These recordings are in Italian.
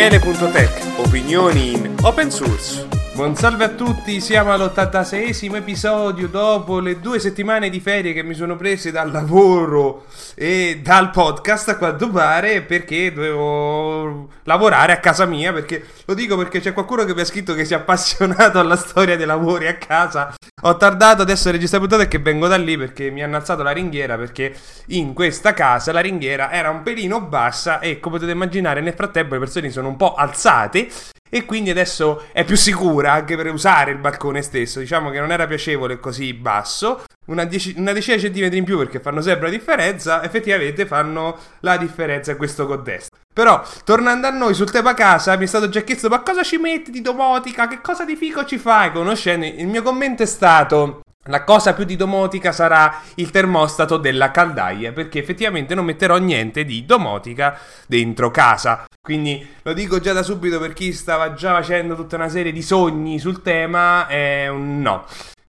Daniele.tech, opinioni in open source. Buon salve a tutti, siamo all'86esimo episodio dopo le due settimane di ferie che mi sono prese dal lavoro e dal podcast a quanto pare perché dovevo lavorare a casa mia perché lo dico perché c'è qualcuno che mi ha scritto che si è appassionato alla storia dei lavori a casa. Ho tardato adesso registrare puntata che vengo da lì perché mi hanno alzato la ringhiera perché in questa casa la ringhiera era un pelino bassa e come potete immaginare nel frattempo le persone sono un po' alzate e quindi adesso è più sicura anche per usare il balcone stesso. Diciamo che non era piacevole così basso. Una, dieci, una decina di centimetri in più perché fanno sempre la differenza. Effettivamente fanno la differenza in questo contesto. Però, tornando a noi sul tema casa, mi è stato già chiesto: ma cosa ci metti di domotica? Che cosa di fico ci fai? Conoscendo, il mio commento è stato. La cosa più di domotica sarà il termostato della caldaia, perché effettivamente non metterò niente di domotica dentro casa. Quindi lo dico già da subito per chi stava già facendo tutta una serie di sogni sul tema, è un no.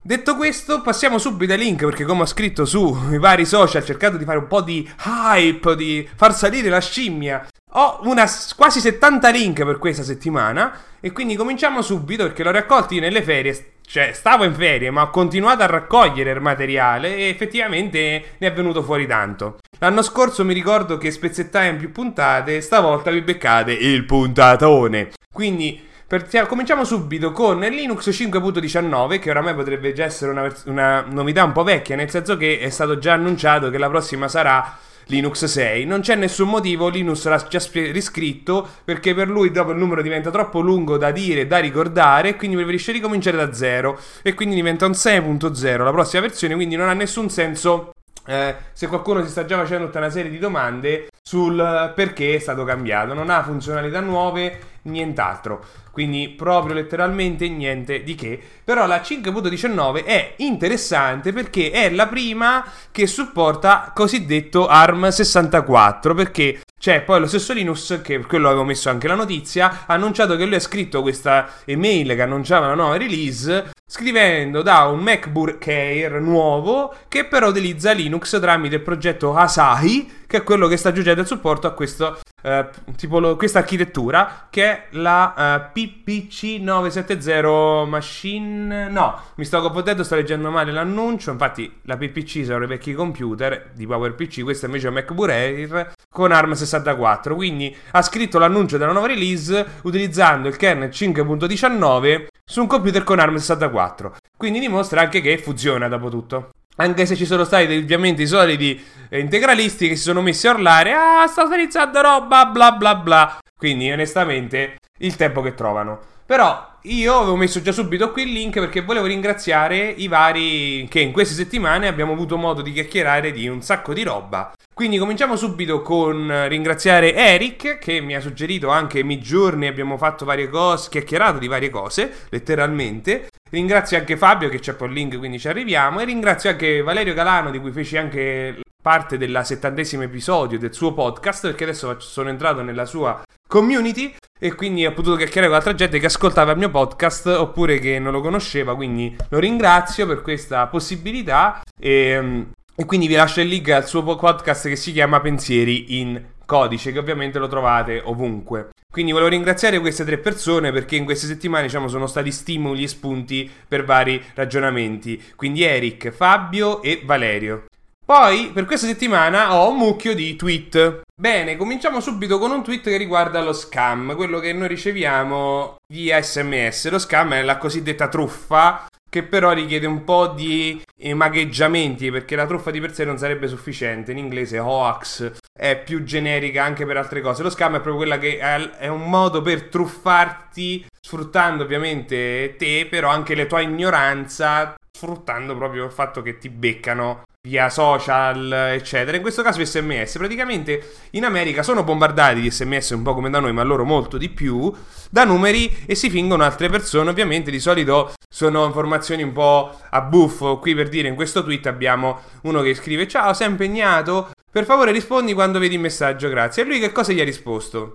Detto questo, passiamo subito ai link perché come ho scritto sui vari social, cercando di fare un po' di hype, di far salire la scimmia. Ho una, quasi 70 link per questa settimana e quindi cominciamo subito perché l'ho raccolti nelle ferie cioè, stavo in ferie, ma ho continuato a raccogliere il materiale e effettivamente ne è venuto fuori tanto. L'anno scorso mi ricordo che spezzettai in più puntate, stavolta vi beccate il puntatone. Quindi per, cominciamo subito con Linux 5.19, che oramai potrebbe già essere una, una novità un po' vecchia, nel senso che è stato già annunciato che la prossima sarà Linux 6. Non c'è nessun motivo, Linux l'ha già riscritto perché per lui dopo il numero diventa troppo lungo da dire e da ricordare, quindi preferisce ricominciare da zero e quindi diventa un 6.0 la prossima versione, quindi non ha nessun senso eh, se qualcuno si sta già facendo tutta una serie di domande sul perché è stato cambiato, non ha funzionalità nuove, nient'altro. Quindi proprio letteralmente niente di che. Però la 5.19 è interessante perché è la prima che supporta cosiddetto ARM64 perché c'è poi lo stesso Linux, che quello avevo messo anche la notizia, ha annunciato che lui ha scritto questa email che annunciava la nuova release, scrivendo da un MacBook Air nuovo che però utilizza Linux tramite il progetto Asahi, che è quello che sta aggiungendo il supporto a questo eh, tipo lo, questa architettura che è la uh, PPC 970 Machine. No, mi sto confondendo, sto leggendo male l'annuncio. Infatti, la PPC sono i vecchi computer di PowerPC, questo invece è MacBook Air con ARM64. Quindi ha scritto l'annuncio della nuova release utilizzando il kernel 5.19 su un computer con ARM64. Quindi dimostra anche che funziona dopo tutto. Anche se ci sono stati ovviamente i soliti eh, integralisti che si sono messi a urlare Ah, sto utilizzando roba, bla bla bla. Quindi, onestamente, il tempo che trovano. Però io avevo messo già subito qui il link perché volevo ringraziare i vari che in queste settimane abbiamo avuto modo di chiacchierare di un sacco di roba. Quindi cominciamo subito con ringraziare Eric che mi ha suggerito anche mi giorni, abbiamo fatto varie cose, chiacchierato di varie cose, letteralmente. Ringrazio anche Fabio che c'è poi il link, quindi ci arriviamo. E ringrazio anche Valerio Galano, di cui feci anche parte del settantesimo episodio del suo podcast, perché adesso sono entrato nella sua community e quindi ho potuto chiacchierare con altra gente che ascoltava il mio podcast oppure che non lo conosceva, quindi lo ringrazio per questa possibilità e, e quindi vi lascio il link al suo podcast che si chiama Pensieri in codice che ovviamente lo trovate ovunque. Quindi volevo ringraziare queste tre persone perché in queste settimane diciamo, sono stati stimoli e spunti per vari ragionamenti. Quindi Eric, Fabio e Valerio. Poi per questa settimana ho un mucchio di tweet. Bene, cominciamo subito con un tweet che riguarda lo scam, quello che noi riceviamo via sms. Lo scam è la cosiddetta truffa che però richiede un po' di magheggiamenti perché la truffa di per sé non sarebbe sufficiente. In inglese hoax è più generica anche per altre cose. Lo scam è proprio quella che è un modo per truffarti sfruttando ovviamente te, però anche la tua ignoranza, sfruttando proprio il fatto che ti beccano via social, eccetera. In questo caso sms. Praticamente in America sono bombardati di sms un po' come da noi, ma loro molto di più, da numeri e si fingono altre persone. Ovviamente di solito sono informazioni un po' a buffo. Qui per dire in questo tweet abbiamo uno che scrive ciao, sei impegnato? Per favore rispondi quando vedi il messaggio, grazie. E lui che cosa gli ha risposto?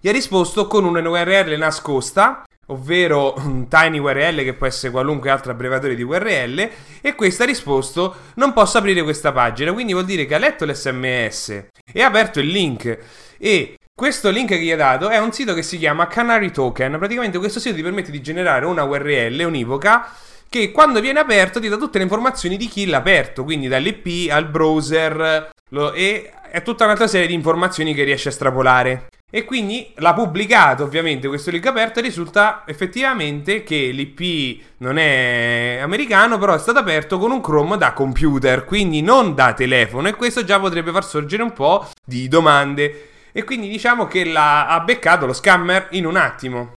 Gli ha risposto con una URL nascosta ovvero un tiny URL che può essere qualunque altro abbreviatore di URL e questo ha risposto non posso aprire questa pagina quindi vuol dire che ha letto l'sms e ha aperto il link e Questo link che gli ha dato è un sito che si chiama Canary Token. Praticamente questo sito ti permette di generare una URL univoca che quando viene aperto ti dà tutte le informazioni di chi l'ha aperto, quindi dall'IP al browser lo, e è tutta un'altra serie di informazioni che riesce a estrapolare. E quindi l'ha pubblicato ovviamente questo link aperto e risulta effettivamente che l'IP non è americano, però è stato aperto con un Chrome da computer, quindi non da telefono e questo già potrebbe far sorgere un po' di domande. E quindi diciamo che l'ha, ha beccato lo scammer in un attimo.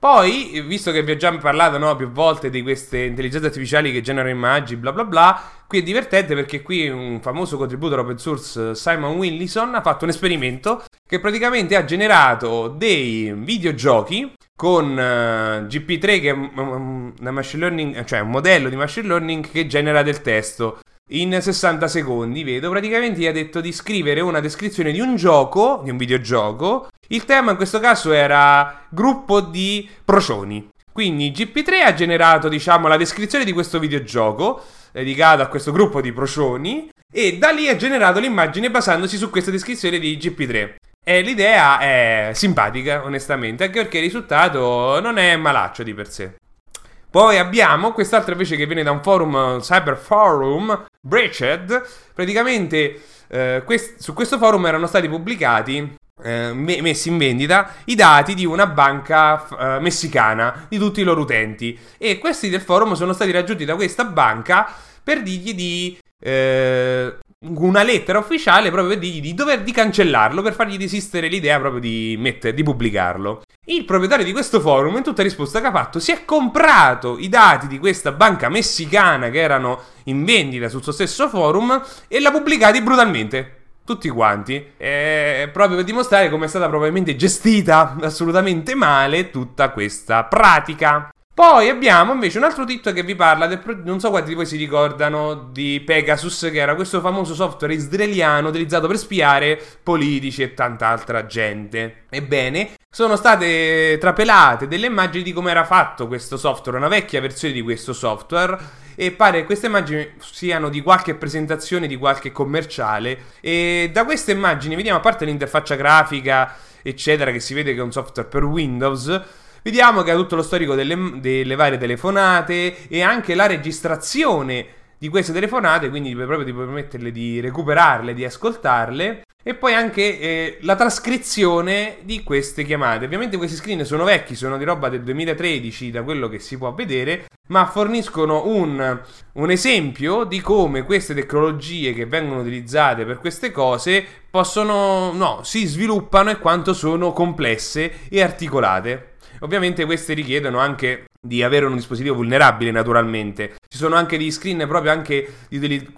Poi, visto che vi ho già parlato no, più volte di queste intelligenze artificiali che generano immagini, bla bla bla, qui è divertente perché qui un famoso contributor open source, Simon Willison, ha fatto un esperimento che praticamente ha generato dei videogiochi con uh, eh, GP3 che è un, learning, cioè un modello di machine learning che genera del testo in 60 secondi, vedo, praticamente gli ha detto di scrivere una descrizione di un gioco, di un videogioco. Il tema in questo caso era gruppo di procioni. Quindi GP3 ha generato, diciamo, la descrizione di questo videogioco dedicato a questo gruppo di procioni e da lì ha generato l'immagine basandosi su questa descrizione di GP3. E l'idea è simpatica, onestamente, anche perché il risultato non è malaccio di per sé. Poi abbiamo quest'altro invece che viene da un forum, Cyber Forum, Breached. Praticamente eh, quest- su questo forum erano stati pubblicati eh, messi in vendita i dati di una banca eh, messicana di tutti i loro utenti e questi del forum sono stati raggiunti da questa banca per dirgli di eh, una lettera ufficiale proprio per dirgli di dover di cancellarlo per fargli desistere l'idea proprio di, mettere, di pubblicarlo. Il proprietario di questo forum, in tutta risposta che ha fatto, si è comprato i dati di questa banca messicana che erano in vendita sul suo stesso forum e l'ha pubblicati brutalmente. Tutti quanti. È proprio per dimostrare come è stata probabilmente gestita assolutamente male tutta questa pratica. Poi abbiamo invece un altro titolo che vi parla del non so quanti di voi si ricordano di Pegasus, che era questo famoso software israeliano utilizzato per spiare politici e tanta altra gente. Ebbene, sono state trapelate delle immagini di come era fatto questo software, una vecchia versione di questo software e pare che queste immagini siano di qualche presentazione di qualche commerciale e da queste immagini vediamo a parte l'interfaccia grafica eccetera che si vede che è un software per Windows Vediamo che ha tutto lo storico delle, delle varie telefonate e anche la registrazione di queste telefonate, quindi proprio di permetterle di recuperarle, di ascoltarle. E poi anche eh, la trascrizione di queste chiamate. Ovviamente questi screen sono vecchi, sono di roba del 2013 da quello che si può vedere, ma forniscono un, un esempio di come queste tecnologie che vengono utilizzate per queste cose possono, no, si sviluppano e quanto sono complesse e articolate. Ovviamente queste richiedono anche di avere un dispositivo vulnerabile naturalmente. Ci sono anche degli screen proprio anche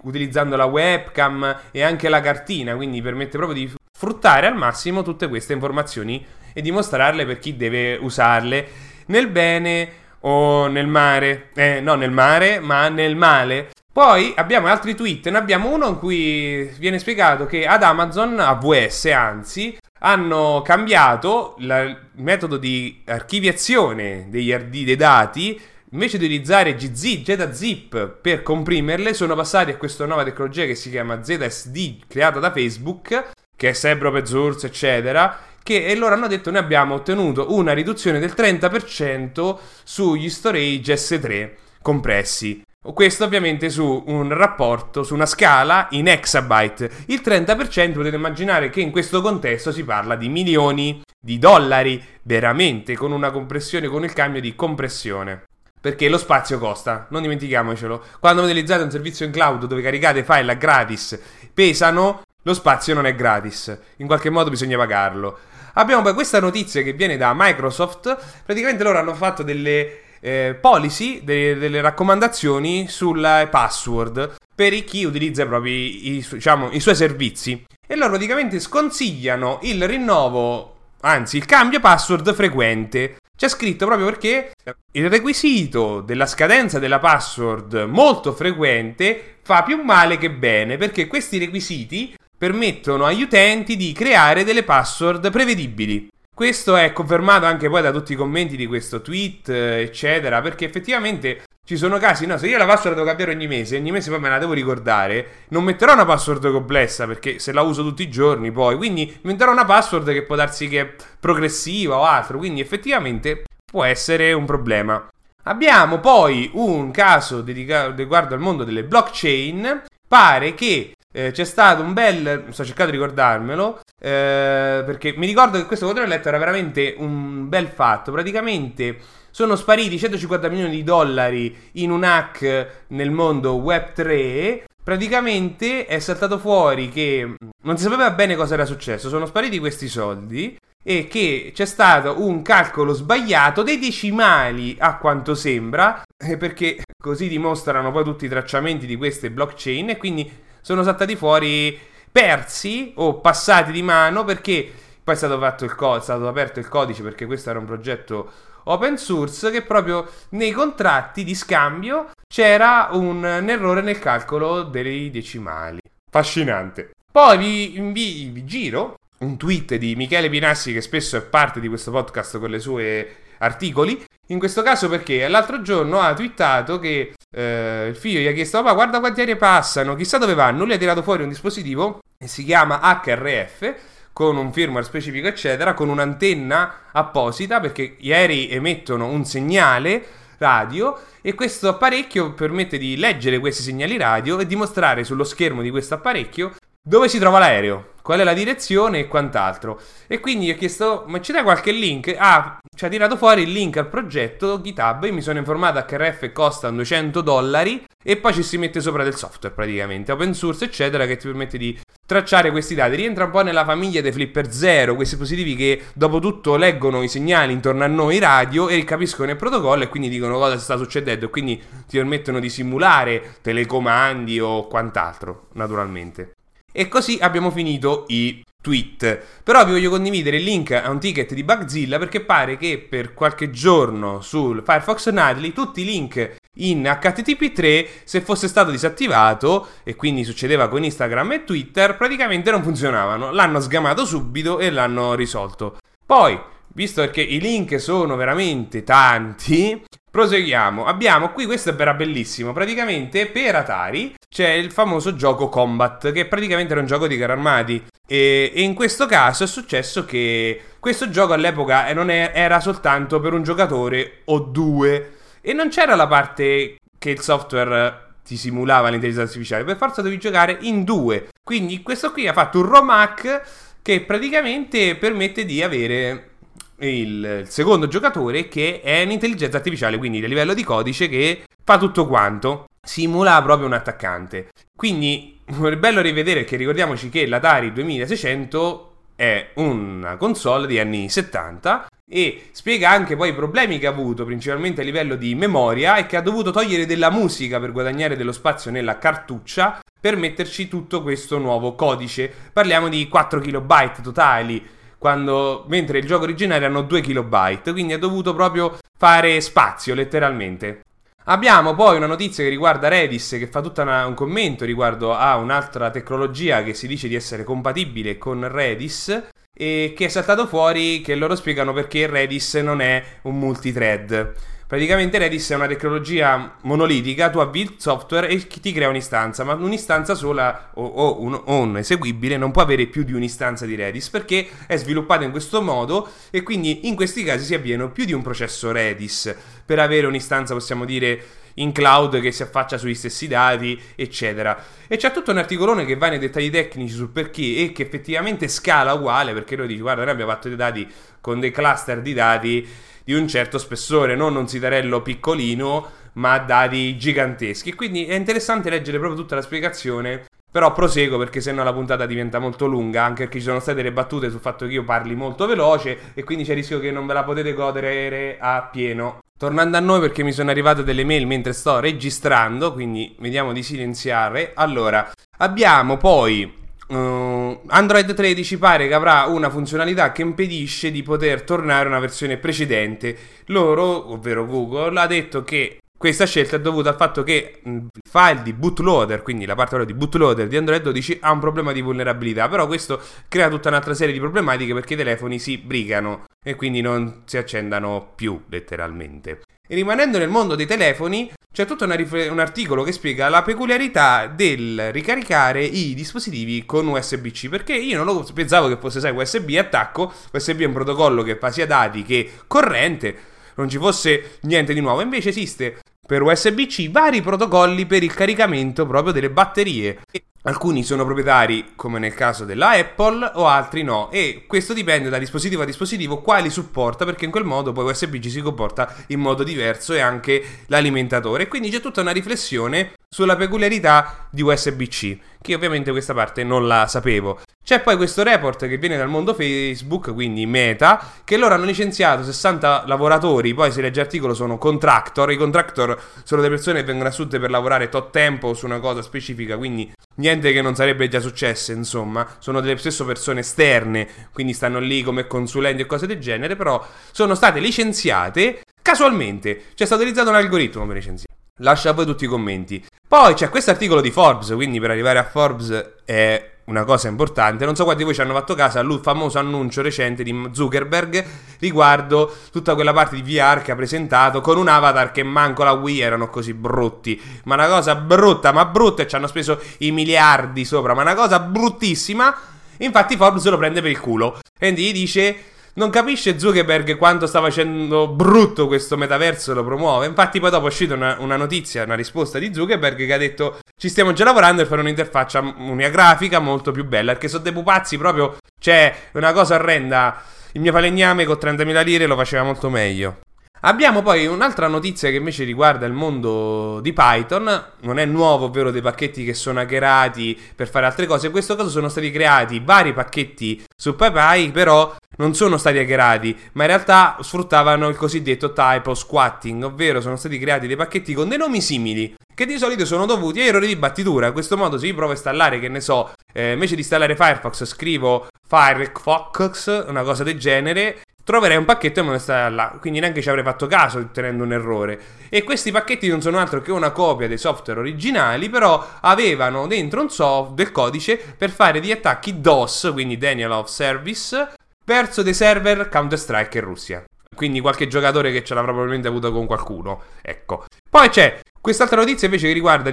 utilizzando la webcam e anche la cartina, quindi permette proprio di sfruttare al massimo tutte queste informazioni e dimostrarle per chi deve usarle nel bene o nel mare. Eh, no, nel mare, ma nel male. Poi abbiamo altri tweet, ne abbiamo uno in cui viene spiegato che ad Amazon, AWS anzi, hanno cambiato la, il metodo di archiviazione degli dei dati. Invece di utilizzare GZ, ZZip per comprimerle, sono passati a questa nuova tecnologia che si chiama ZSD, creata da Facebook, che è sempre open source, eccetera. Che, e loro hanno detto: Noi abbiamo ottenuto una riduzione del 30% sugli storage S3 compressi. Questo ovviamente su un rapporto, su una scala in exabyte. Il 30% potete immaginare che in questo contesto si parla di milioni di dollari, veramente, con una compressione, con il cambio di compressione. Perché lo spazio costa, non dimentichiamocelo. Quando utilizzate un servizio in cloud dove caricate file a gratis, pesano, lo spazio non è gratis. In qualche modo bisogna pagarlo. Abbiamo poi questa notizia che viene da Microsoft. Praticamente loro hanno fatto delle eh, policy, delle, delle, raccomandazioni sulle password per chi utilizza proprio i, diciamo, i suoi servizi. E loro praticamente sconsigliano il rinnovo, anzi il cambio password frequente. C'è scritto proprio perché il requisito della scadenza della password molto frequente fa più male che bene, perché questi requisiti permettono agli utenti di creare delle password prevedibili. Questo è confermato anche poi da tutti i commenti di questo tweet, eccetera, perché effettivamente ci sono casi, no, se io la password devo cambiare ogni mese, ogni mese poi me la devo ricordare, non metterò una password complessa perché se la uso tutti i giorni poi, quindi metterò una password che può darsi che è progressiva o altro, quindi effettivamente può essere un problema. Abbiamo poi un caso dedicato riguardo al mondo delle blockchain. Pare che eh, c'è stato un bel. Sto cercando di ricordarmelo. Eh, perché mi ricordo che questo quadro letto era veramente un bel fatto. Praticamente sono spariti 150 milioni di dollari in un hack nel mondo Web3. Praticamente è saltato fuori che non si sapeva bene cosa era successo. Sono spariti questi soldi e che c'è stato un calcolo sbagliato dei decimali a quanto sembra, eh, perché così dimostrano poi tutti i tracciamenti di queste blockchain e quindi sono saltati fuori persi o passati di mano perché poi è stato, fatto il co- è stato aperto il codice perché questo era un progetto open source che proprio nei contratti di scambio c'era un, errore nel calcolo dei decimali. Fascinante. Poi vi, vi, vi giro un tweet di Michele Pinassi che spesso è parte di questo podcast con le sue articoli. In questo caso perché? L'altro giorno ha twittato che eh, il figlio gli ha chiesto papà guarda quanti aerei passano, chissà dove vanno, lui ha tirato fuori un dispositivo che si chiama HRF con un firmware specifico, eccetera, con un'antenna apposita perché gli aerei emettono un segnale radio e questo apparecchio permette di leggere questi segnali radio e dimostrare sullo schermo di questo apparecchio dove si trova l'aereo, qual è la direzione e quant'altro. E quindi gli ho chiesto, ma ci dai qualche link? Ah, ci ha tirato fuori il link al progetto GitHub e mi sono informato che RF costa 200 dollari e poi ci si mette sopra del software praticamente, open source eccetera, che ti permette di tracciare questi dati. Rientra un po' nella famiglia dei Flipper Zero, questi dispositivi che dopo tutto leggono i segnali intorno a noi radio e capiscono il protocollo e quindi dicono cosa sta succedendo e quindi ti permettono di simulare telecomandi o quant'altro, naturalmente. E così abbiamo finito i tweet. Però vi voglio condividere il link a un ticket di Bugzilla perché pare che per qualche giorno sul Firefox Nightly tutti i link in HTTP3 se fosse stato disattivato e quindi succedeva con Instagram e Twitter praticamente non funzionavano. L'hanno sgamato subito e l'hanno risolto. Poi, visto che i link sono veramente tanti, Proseguiamo. Abbiamo qui, questo era bellissimo. Praticamente per Atari c'è il famoso gioco Combat, che praticamente era un gioco di carri armati. E, e in questo caso è successo che questo gioco all'epoca non è, era soltanto per un giocatore o due. E non c'era la parte che il software ti simulava l'intelligenza artificiale. Per forza devi giocare in due. Quindi questo qui ha fatto un ROM hack che praticamente permette di avere il secondo giocatore che è un'intelligenza artificiale, quindi a livello di codice che fa tutto quanto, simula proprio un attaccante. Quindi è bello rivedere che ricordiamoci che l'Atari 2600 è una console di anni 70 e spiega anche poi i problemi che ha avuto principalmente a livello di memoria e che ha dovuto togliere della musica per guadagnare dello spazio nella cartuccia per metterci tutto questo nuovo codice. Parliamo di 4 KB totali quando, mentre il gioco originale erano 2 KB, quindi ha dovuto proprio fare spazio letteralmente. Abbiamo poi una notizia che riguarda Redis che fa tutto un commento riguardo a un'altra tecnologia che si dice di essere compatibile con Redis e che è saltato fuori che loro spiegano perché Redis non è un multithread. Praticamente Redis è una tecnologia monolitica, tu avvii il software e ti crea un'istanza, ma un'istanza sola o, o, un, o, un, eseguibile non può avere più di un'istanza di Redis perché è sviluppata in questo modo e quindi in questi casi si avviene più di un processo Redis per avere un'istanza, possiamo dire, in cloud che si affaccia sugli stessi dati, eccetera. E c'è tutto un articolone che va nei dettagli tecnici sul perché e che effettivamente scala uguale, perché noi dici, guarda, noi abbiamo fatto dei dati con dei cluster di dati di un certo spessore, non un sitarello piccolino, ma dati giganteschi. Quindi è interessante leggere proprio tutta la spiegazione. Però proseguo perché sennò la puntata diventa molto lunga, anche perché ci sono state delle battute sul fatto che io parli molto veloce e quindi c'è il rischio che non ve la potete godere a pieno. Tornando a noi perché mi sono arrivate delle mail mentre sto registrando, quindi vediamo di silenziare. Allora, abbiamo poi Uh, Android 13 pare che avrà una funzionalità che impedisce di poter tornare a una versione precedente. Loro, ovvero Google, ha detto che questa scelta è dovuta al fatto che il file di bootloader, quindi la parte di bootloader di Android 12, ha un problema di vulnerabilità. Però questo crea tutta un'altra serie di problematiche perché i telefoni si brigano e quindi non si accendano più letteralmente. Rimanendo nel mondo dei telefoni, c'è tutto rif- un articolo che spiega la peculiarità del ricaricare i dispositivi con USB-C. Perché io non lo pensavo che fosse, sai, USB attacco. USB è un protocollo che fa sia dati che corrente. Non ci fosse niente di nuovo. Invece esiste per USB-C vari protocolli per il caricamento proprio delle batterie. Alcuni sono proprietari, come nel caso della Apple, o altri no. E questo dipende da dispositivo a dispositivo quali supporta, perché in quel modo poi USB-C si comporta in modo diverso e anche l'alimentatore. Quindi c'è tutta una riflessione sulla peculiarità di USB-C, che ovviamente questa parte non la sapevo. C'è poi questo report che viene dal mondo Facebook, quindi Meta, che loro hanno licenziato 60 lavoratori, poi se legge l'articolo sono contractor, i contractor sono delle persone che vengono assunte per lavorare tot tempo su una cosa specifica, quindi niente che non sarebbe già successo, insomma, sono delle stesso persone esterne, quindi stanno lì come consulenti e cose del genere, però sono state licenziate casualmente, c'è stato utilizzato un algoritmo per licenziare. Lascia a voi tutti i commenti. Poi c'è questo articolo di Forbes, quindi per arrivare a Forbes è una cosa importante. Non so quanti di voi ci hanno fatto caso al famoso annuncio recente di Zuckerberg riguardo tutta quella parte di VR che ha presentato con un avatar che manco la Wii erano così brutti. Ma una cosa brutta, ma brutta e ci hanno speso i miliardi sopra, ma una cosa bruttissima. Infatti Forbes lo prende per il culo e gli dice non capisce Zuckerberg quanto sta facendo brutto questo metaverso lo promuove. Infatti, poi dopo è uscita una, una, notizia, una risposta di Zuckerberg che ha detto: Ci stiamo già lavorando per fare un'interfaccia, una grafica molto più bella. Perché sono dei pupazzi proprio. C'è una cosa orrenda. Il mio falegname con 30.000 lire lo faceva molto meglio. Abbiamo poi un'altra notizia che invece riguarda il mondo di Python, non è nuovo, ovvero dei pacchetti che sono hackerati per fare altre cose, in questo caso sono stati creati vari pacchetti su PyPy, però non sono stati hackerati, ma in realtà sfruttavano il cosiddetto typo squatting, ovvero sono stati creati dei pacchetti con dei nomi simili, che di solito sono dovuti a errori di battitura. In questo modo, se io provo a installare, che ne so, eh, invece di installare Firefox, scrivo Firefox, una cosa del genere, troverei un pacchetto e me lo installa. Quindi neanche ci avrei fatto caso ottenendo un errore. E questi pacchetti non sono altro che una copia dei software originali, però avevano dentro un soft del codice per fare degli attacchi DOS, quindi Daniel of Service, verso dei server Counter-Strike in Russia. Quindi qualche giocatore che ce l'avrà probabilmente avuto con qualcuno. Ecco. Poi c'è Quest'altra notizia invece che riguarda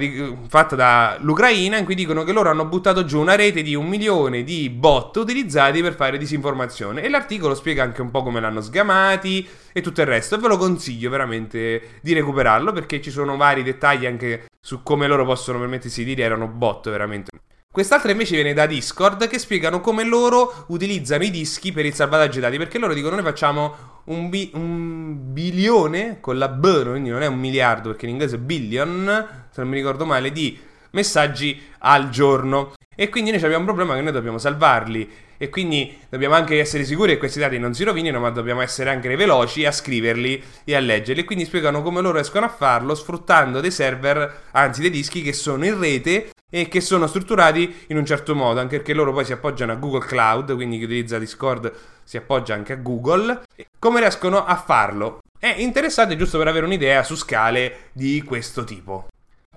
fatta dall'Ucraina in cui dicono che loro hanno buttato giù una rete di un milione di bot utilizzati per fare disinformazione e l'articolo spiega anche un po' come l'hanno sgamati e tutto il resto e ve lo consiglio veramente di recuperarlo perché ci sono vari dettagli anche su come loro possono permettersi di dire erano bot veramente. Quest'altra invece viene da Discord che spiegano come loro utilizzano i dischi per il salvataggio dati perché loro dicono noi facciamo un, bi- un bilione con la B, quindi non è un miliardo perché in inglese è billion, se non mi ricordo male, di messaggi al giorno. E quindi noi abbiamo un problema che noi dobbiamo salvarli e quindi dobbiamo anche essere sicuri che questi dati non si rovinino, ma dobbiamo essere anche veloci a scriverli e a leggerli. E quindi spiegano come loro riescono a farlo sfruttando dei server, anzi dei dischi che sono in rete e che sono strutturati in un certo modo, anche perché loro poi si appoggiano a Google Cloud, quindi chi utilizza Discord si appoggia anche a Google. Come riescono a farlo? È interessante giusto per avere un'idea su scale di questo tipo.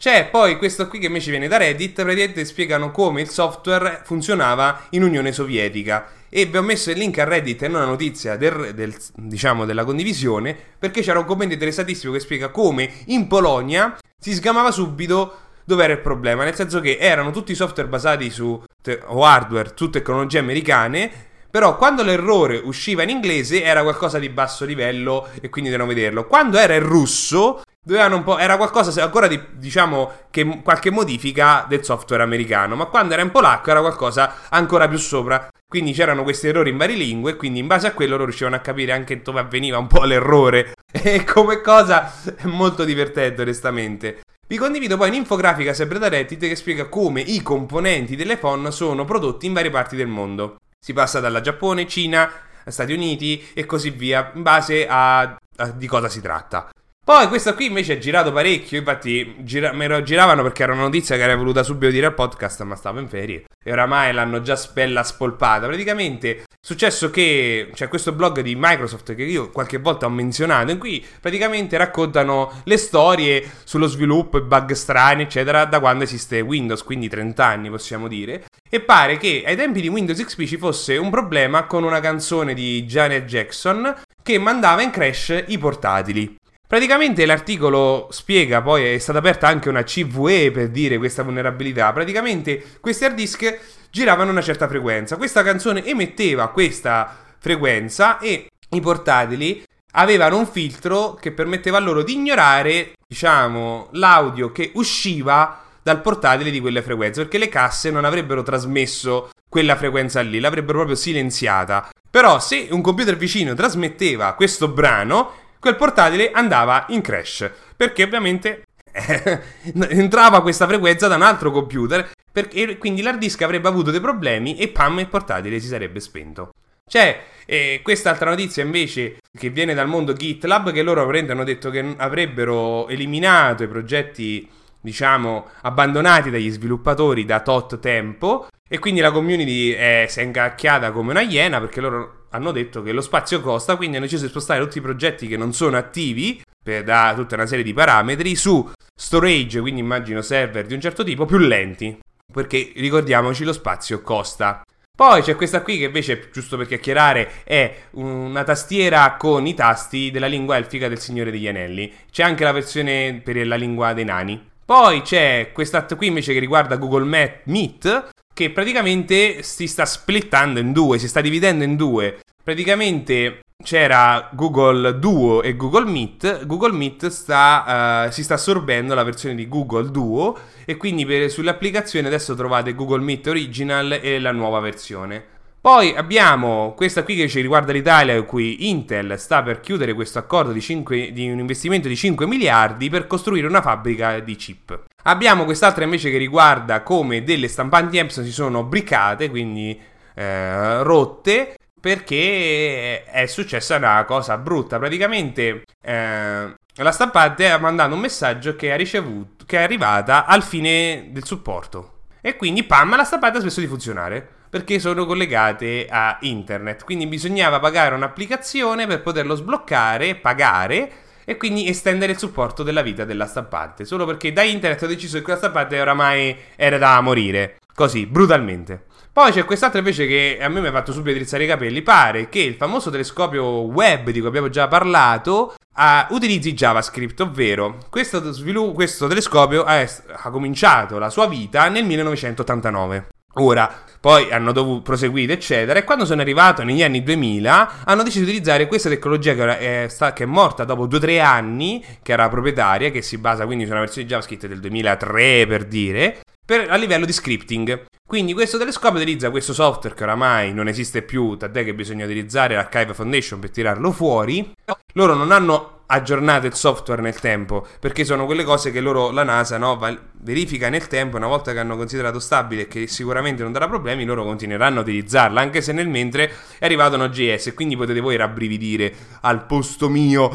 C'è poi questo qui che invece viene da Reddit, praticamente spiegano come il software funzionava in Unione Sovietica. E vi ho messo il link a Reddit e non la notizia del, del, diciamo, della condivisione, perché c'era un commento interessantissimo che spiega come in Polonia si sgamava subito dove era il problema, nel senso che erano tutti software basati su te- o hardware su tecnologie americane, però quando l'errore usciva in inglese era qualcosa di basso livello e quindi dovevano vederlo. Quando era in russo dovevano un po', era qualcosa ancora di, diciamo, che qualche modifica del software americano, ma quando era in polacco era qualcosa ancora più sopra. Quindi c'erano questi errori in varie lingue quindi in base a quello loro riuscivano a capire anche dove avveniva un po' l'errore. E come cosa è molto divertente onestamente. Vi condivido poi un'infografica sempre da Reddit che spiega come i componenti dell'iPhone sono prodotti in varie parti del mondo. Si passa dalla Giappone, Cina, Stati Uniti e così via, in base a, a di cosa si tratta. Poi questo qui invece è girato parecchio, infatti gira- me lo giravano perché era una notizia che avrei voluta subito dire al podcast, ma stavo in ferie. E oramai l'hanno già spella spolpata. Praticamente è successo che c'è questo blog di Microsoft che io qualche volta ho menzionato, in cui praticamente raccontano le storie sullo sviluppo, i bug strani, eccetera, da quando esiste Windows, quindi 30 anni possiamo dire. E pare che ai tempi di Windows XP ci fosse un problema con una canzone di Janet Jackson che mandava in crash i portatili. Praticamente l'articolo spiega, poi è stata aperta anche una CVE per dire questa vulnerabilità. Praticamente questi hard disk giravano una certa frequenza. Questa canzone emetteva questa frequenza e i portatili avevano un filtro che permetteva loro di ignorare, diciamo, l'audio che usciva dal portatile di quelle frequenze, perché le casse non avrebbero trasmesso quella frequenza lì, l'avrebbero proprio silenziata. Però se un computer vicino trasmetteva questo brano, quel portatile andava in crash, perché ovviamente entrava questa frequenza da un altro computer, perché, quindi l'hard disk avrebbe avuto dei problemi e pam il portatile si sarebbe spento. C'è eh, quest'altra notizia invece che viene dal mondo GitLab che loro hanno detto che avrebbero eliminato i progetti diciamo abbandonati dagli sviluppatori da tot tempo e quindi la community è, si è ingacchiata come una iena perché loro hanno detto che lo spazio costa, quindi hanno deciso di spostare tutti i progetti che non sono attivi per, da tutta una serie di parametri su storage, quindi immagino server di un certo tipo, più lenti. Perché ricordiamoci, lo spazio costa. Poi c'è questa qui che invece, giusto per chiacchierare, è una tastiera con i tasti della lingua elfica del Signore degli Anelli. C'è anche la versione per la lingua dei nani. Poi c'è questa qui invece che riguarda Google Meet, che praticamente si sta splittando in due, si sta dividendo in due. Praticamente c'era Google Duo e Google Meet. Google Meet sta, uh, si sta assorbendo la versione di Google Duo e quindi per, sulle applicazioni adesso trovate Google Meet Original e la nuova versione. Poi abbiamo questa qui che ci riguarda l'Italia, in cui Intel sta per chiudere questo accordo di, 5, di un investimento di 5 miliardi per costruire una fabbrica di chip. Abbiamo quest'altra invece che riguarda come delle stampanti Epson si sono briccate, quindi eh, rotte, perché è successa una cosa brutta. Praticamente eh, la stampante ha mandato un messaggio che, ricevuto, che è arrivata al fine del supporto. E quindi, pam, la stampante ha smesso di funzionare perché sono collegate a internet. Quindi bisognava pagare un'applicazione per poterlo sbloccare, pagare e quindi estendere il supporto della vita della stampante. Solo perché da internet ho deciso che quella stampante oramai era da morire. Così, brutalmente. Poi c'è quest'altro invece che a me mi ha fatto subito drizzare i capelli. Pare che il famoso telescopio web di cui abbiamo già parlato uh, utilizzi JavaScript, ovvero questo, svilu- questo telescopio ha, ha cominciato la sua vita nel 1989. Ora, poi hanno dovuto proseguire, eccetera, e quando sono arrivato negli anni 2000 hanno deciso di utilizzare questa tecnologia che è, sta, che è morta dopo 2-3 anni, che era proprietaria, che si basa quindi su una versione di JavaScript del 2003 per dire, per, a livello di scripting. Quindi questo telescopio utilizza questo software che oramai non esiste più, tant'è che bisogna utilizzare l'Archive Foundation per tirarlo fuori. Loro non hanno aggiornato il software nel tempo, perché sono quelle cose che loro, la NASA, no, verifica nel tempo, una volta che hanno considerato stabile e che sicuramente non darà problemi, loro continueranno a utilizzarla, anche se nel mentre è arrivato Node.js e quindi potete voi rabbrividire al posto mio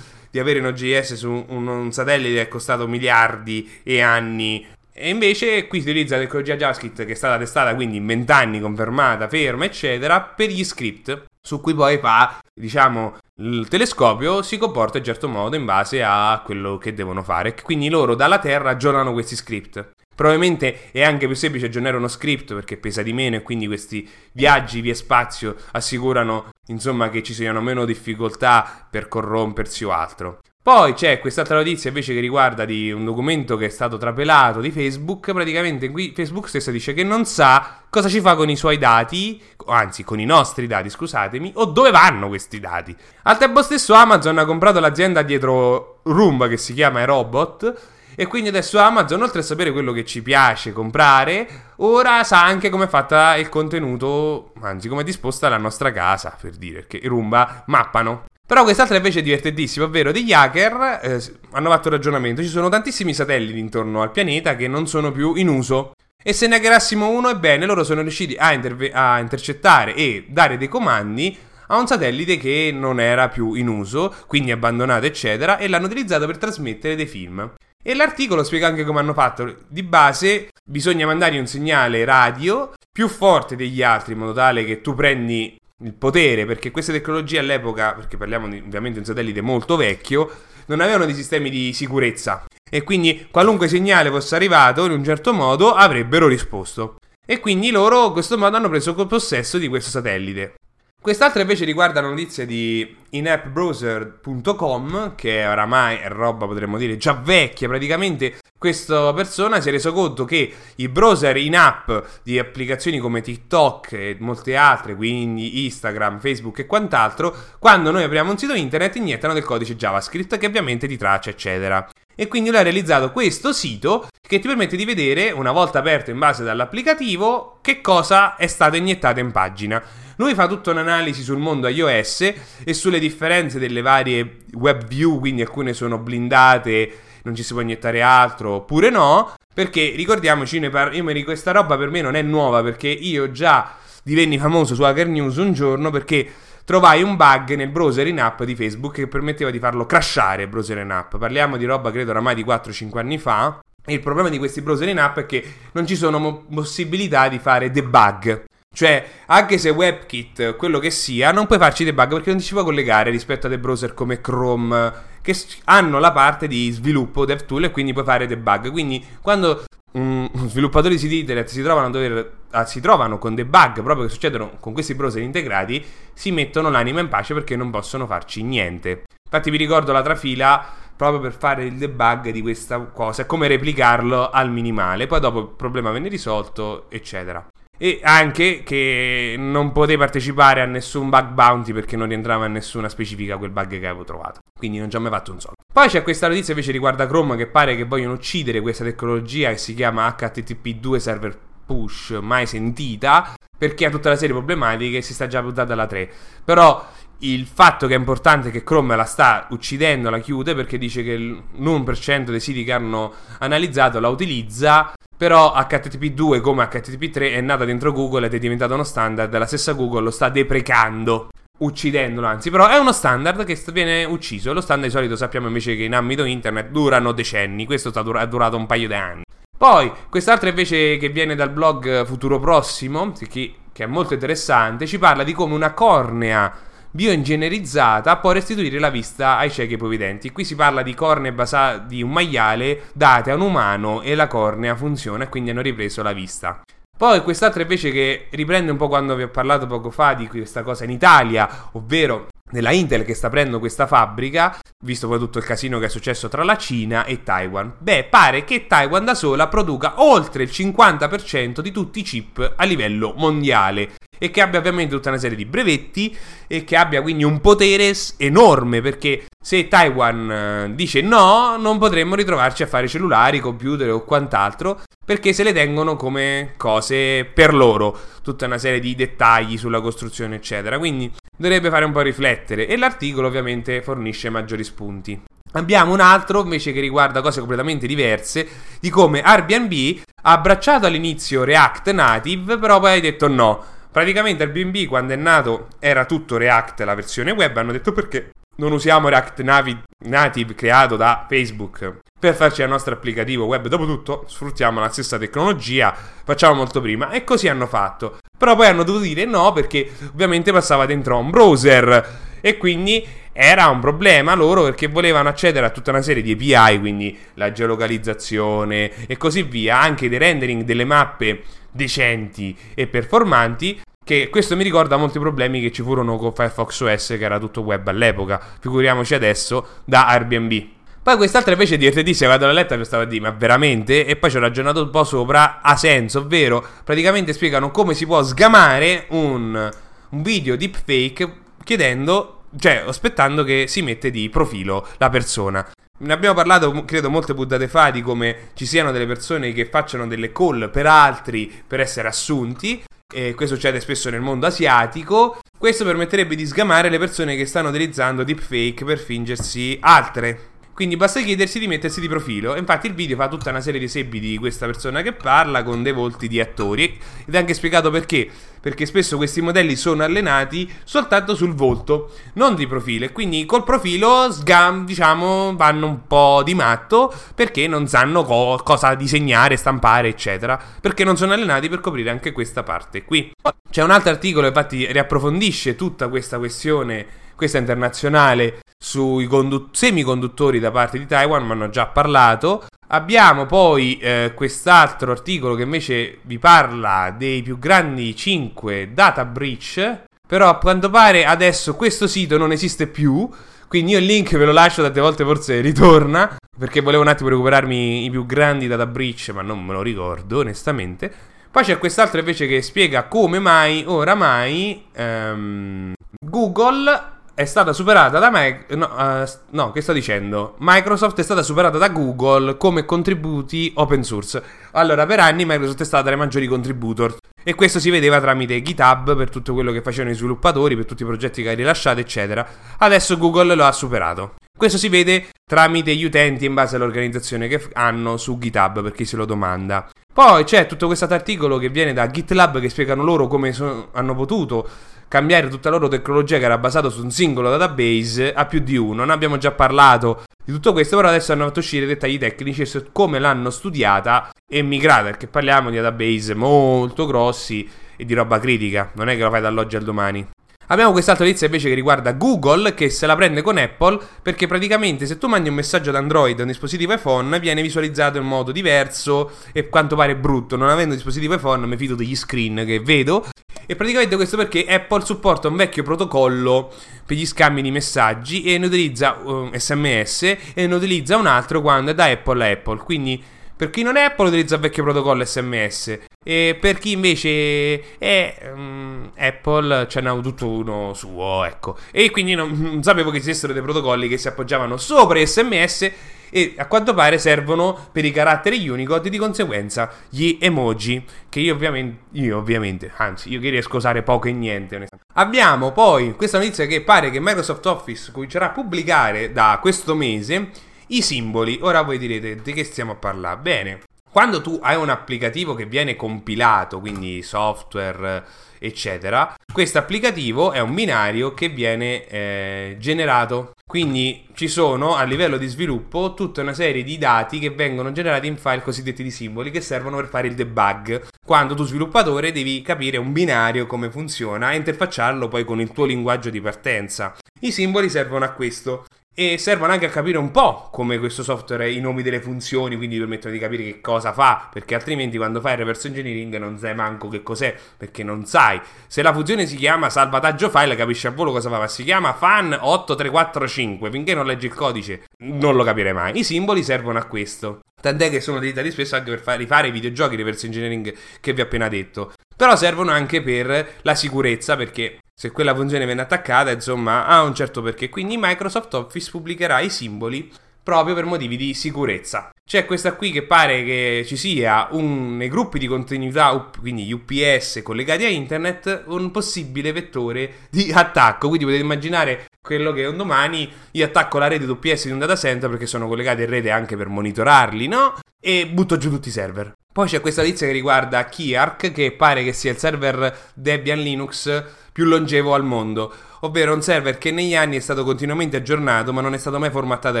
di avere Node.js su un, un satellite che è costato miliardi e anni. E invece qui si utilizza la tecnologia JavaScript che è stata testata quindi in vent'anni, confermata, ferma, eccetera, per gli script su cui poi fa, diciamo, il telescopio si comporta in certo modo in base a quello che devono fare. Quindi loro dalla Terra aggiornano questi script. Probabilmente è anche più semplice aggiornare uno script perché pesa di meno e quindi questi viaggi via spazio assicurano insomma che ci siano meno difficoltà per corrompersi o altro. Poi c'è quest'altra notizia invece che riguarda di un documento che è stato trapelato di Facebook. Praticamente qui Facebook stesso dice che non sa cosa ci fa con i suoi dati, anzi con i nostri dati, scusatemi, o dove vanno questi dati. Al tempo stesso Amazon ha comprato l'azienda dietro Roomba che si chiama Robot e quindi adesso Amazon, oltre a sapere quello che ci piace comprare, ora sa anche come è fatta il contenuto, anzi come è disposta la nostra casa, per dire, perché i Roomba mappano. Però quest'altra invece è divertentissima, ovvero degli hacker eh, hanno fatto un ragionamento, ci sono tantissimi satelliti intorno al pianeta che non sono più in uso. E se ne hackerassimo uno, ebbene, loro sono riusciti a, interve- a intercettare e dare dei comandi a un satellite che non era più in uso, quindi abbandonato, eccetera, e l'hanno utilizzato per trasmettere dei film. E l'articolo spiega anche come hanno fatto. Di base bisogna mandare un segnale radio più forte degli altri in modo tale che tu prendi il potere, perché queste tecnologie all'epoca, perché parliamo di, ovviamente di un satellite molto vecchio, non avevano dei sistemi di sicurezza e quindi qualunque segnale fosse arrivato in un certo modo avrebbero risposto. E quindi loro in questo modo hanno preso possesso di questo satellite. Quest'altra invece riguarda la notizia di inappbrowser.com, che oramai è roba, potremmo dire, già vecchia praticamente. Questa persona si è reso conto che i browser in app di applicazioni come TikTok e molte altre, quindi Instagram, Facebook e quant'altro, quando noi apriamo un sito internet iniettano del codice JavaScript che ovviamente ti traccia, eccetera. E quindi lui ha realizzato questo sito che ti permette di vedere, una volta aperto in base dall'applicativo, che cosa è stato iniettato in pagina. Lui fa tutta un'analisi sul mondo iOS e sulle differenze delle varie web view, quindi alcune sono blindate, non ci si può iniettare altro, oppure no. Perché ricordiamoci, par- io questa roba per me non è nuova perché io già divenni famoso su Hacker News un giorno perché trovai un bug nel browser in app di Facebook che permetteva di farlo crashare il browser in app. Parliamo di roba credo oramai di 4-5 anni fa. Il problema di questi browser in app è che non ci sono mo- possibilità di fare debug. Cioè, anche se WebKit, quello che sia, non puoi farci debug perché non ci puoi collegare rispetto a dei browser come Chrome che hanno la parte di sviluppo DevTool e quindi puoi fare debug. Quindi quando sviluppatori di siti internet si trovano, dover, ah, si trovano con dei bug proprio che succedono con questi browser integrati, si mettono l'anima in pace perché non possono farci niente. Infatti vi ricordo la trafila proprio per fare il debug di questa cosa come replicarlo al minimale. Poi dopo il problema venne risolto, eccetera e anche che non potevi partecipare a nessun bug bounty perché non rientrava in nessuna specifica quel bug che avevo trovato. Quindi non ci ho mai fatto un soldo. Poi c'è questa notizia invece riguardo Chrome che pare che vogliono uccidere questa tecnologia che si chiama HTTP2 server push, mai sentita, perché ha tutta la serie problematiche e si sta già buttata alla 3. Però il fatto che è importante che Chrome la sta uccidendo la chiude perché dice che l'1% dei siti che hanno analizzato la utilizza però HTTP2 come HTTP3 è nata dentro Google ed è diventato uno standard. La stessa Google lo sta deprecando uccidendolo, anzi, però è uno standard che viene ucciso. Lo standard di solito sappiamo invece che in ambito internet durano decenni, questo è durato un paio di anni. Poi, quest'altra invece che viene dal blog Futuro Prossimo, che, è molto interessante, ci parla di come una cornea bioingegnerizzata può restituire la vista ai ciechi ipovedenti. Qui si parla di cornee basate di un maiale date a un umano e la cornea funziona e quindi hanno ripreso la vista. Poi quest'altra invece che riprende un po' quando vi ho parlato poco fa di questa cosa in Italia, ovvero della Intel che sta aprendo questa fabbrica, visto poi tutto il casino che è successo tra la Cina e Taiwan. Beh, pare che Taiwan da sola produca oltre il 50% di tutti i chip a livello mondiale e che abbia ovviamente tutta una serie di brevetti e che abbia quindi un potere enorme perché se Taiwan eh, dice no non potremmo ritrovarci a fare cellulari, computer o quant'altro perché se le tengono come cose per loro, tutta una serie di dettagli sulla costruzione eccetera, quindi dovrebbe fare un po' riflettere e l'articolo ovviamente fornisce maggiori spunti. Abbiamo un altro invece che riguarda cose completamente diverse, di come Airbnb ha abbracciato all'inizio React Native, però poi ha detto no. Praticamente Airbnb quando è nato era tutto React, la versione web, hanno detto perché non usiamo React Navi- Native creato da Facebook per farci il nostro applicativo web. Dopotutto sfruttiamo la stessa tecnologia, facciamo molto prima e così hanno fatto. Però poi hanno dovuto dire no perché ovviamente passava dentro a un browser e quindi era un problema loro perché volevano accedere a tutta una serie di API, quindi la geolocalizzazione e così via, anche dei rendering delle mappe decenti e performanti. Che questo mi ricorda molti problemi che ci furono con Firefox OS, che era tutto web all'epoca. Figuriamoci adesso da Airbnb. Poi quest'altra invece di RTD, se vado alla letta, mi stavo a dire, ma veramente? E poi ci ho ragionato un po' sopra, ha senso, ovvero, praticamente spiegano come si può sgamare un, un video deepfake chiedendo, cioè aspettando che si mette di profilo la persona. Ne abbiamo parlato, credo, molte puntate fa di come ci siano delle persone che facciano delle call per altri per essere assunti. E questo succede spesso nel mondo asiatico. Questo permetterebbe di sgamare le persone che stanno utilizzando deepfake per fingersi altre quindi basta chiedersi di mettersi di profilo. Infatti il video fa tutta una serie di esempi di questa persona che parla con dei volti di attori. Ed è anche spiegato perché. Perché spesso questi modelli sono allenati soltanto sul volto, non di profilo. E quindi col profilo sgam, diciamo, vanno un po' di matto perché non sanno co- cosa disegnare, stampare, eccetera. Perché non sono allenati per coprire anche questa parte qui. C'è un altro articolo, infatti, riapprofondisce tutta questa questione, questa internazionale sui condu- semiconduttori da parte di Taiwan, ma hanno già parlato. Abbiamo poi eh, quest'altro articolo che invece vi parla dei più grandi 5 data breach. Però a quanto pare adesso questo sito non esiste più. Quindi io il link ve lo lascio, tante volte forse ritorna. Perché volevo un attimo recuperarmi i più grandi data breach, ma non me lo ricordo onestamente. Poi c'è quest'altro invece che spiega come mai oramai um, Google è stata superata da me. No, uh, no, che sto dicendo? Microsoft è stata superata da Google come contributi open source. Allora, per anni Microsoft è stata tra i maggiori contributor. E questo si vedeva tramite GitHub per tutto quello che facevano i sviluppatori, per tutti i progetti che hai rilasciato, eccetera. Adesso Google lo ha superato. Questo si vede tramite gli utenti in base all'organizzazione che hanno su GitHub, per chi se lo domanda. Poi c'è tutto questo articolo che viene da GitLab che spiegano loro come so- hanno potuto cambiare tutta la loro tecnologia che era basata su un singolo database a più di uno. Ne abbiamo già parlato di tutto questo, però adesso hanno fatto uscire dettagli tecnici su come l'hanno studiata e migrata, perché parliamo di database molto grossi e di roba critica, non è che lo fai dall'oggi al domani. Abbiamo quest'altra notizia invece che riguarda Google che se la prende con Apple perché praticamente se tu mandi un messaggio ad Android a un dispositivo iPhone viene visualizzato in modo diverso e quanto pare brutto. Non avendo un dispositivo iPhone mi fido degli screen che vedo e praticamente questo perché Apple supporta un vecchio protocollo per gli scambi di messaggi e ne utilizza uh, SMS e ne utilizza un altro quando è da Apple a Apple. Quindi per chi non è Apple utilizza il vecchio protocollo SMS e per chi invece è um, Apple ce n'ha tutto uno suo, ecco. E quindi non, non sapevo che esistessero dei protocolli che si appoggiavano sopra SMS e a quanto pare servono per i caratteri Unicode di conseguenza gli emoji che io ovviamente, io ovviamente anzi io che riesco a usare poco e niente abbiamo poi questa notizia che pare che Microsoft Office comincerà a pubblicare da questo mese i simboli ora voi direte di che stiamo a parlare bene quando tu hai un applicativo che viene compilato, quindi software, eccetera, questo applicativo è un binario che viene eh, generato. Quindi ci sono a livello di sviluppo tutta una serie di dati che vengono generati in file cosiddetti di simboli che servono per fare il debug. Quando tu sviluppatore devi capire un binario come funziona e interfacciarlo poi con il tuo linguaggio di partenza. I simboli servono a questo e servono anche a capire un po' come questo software i nomi delle funzioni, quindi permettono di capire che cosa fa, perché altrimenti quando fai reverse engineering non sai manco che cos'è, perché non sai. Se la funzione si chiama salvataggio file, capisci a volo cosa fa, ma si chiama fan 8345, finché non leggi il codice non lo capirei mai. I simboli servono a questo. Tant'è che sono utilizzati spesso anche per rifare i videogiochi reverse engineering che vi ho appena detto. Però servono anche per la sicurezza, perché se quella funzione viene attaccata, insomma, ha un certo perché. Quindi Microsoft Office pubblicherà i simboli proprio per motivi di sicurezza. C'è questa qui che pare che ci sia un, nei gruppi di continuità, quindi UPS collegati a internet, un possibile vettore di attacco. Quindi potete immaginare quello che un domani io attacco la rete UPS di un data center perché sono collegati in rete anche per monitorarli, no? E butto giù tutti i server. Poi c'è questa notizia che riguarda Kiark, che pare che sia il server Debian Linux più longevo al mondo, ovvero un server che negli anni è stato continuamente aggiornato ma non è stato mai formattato e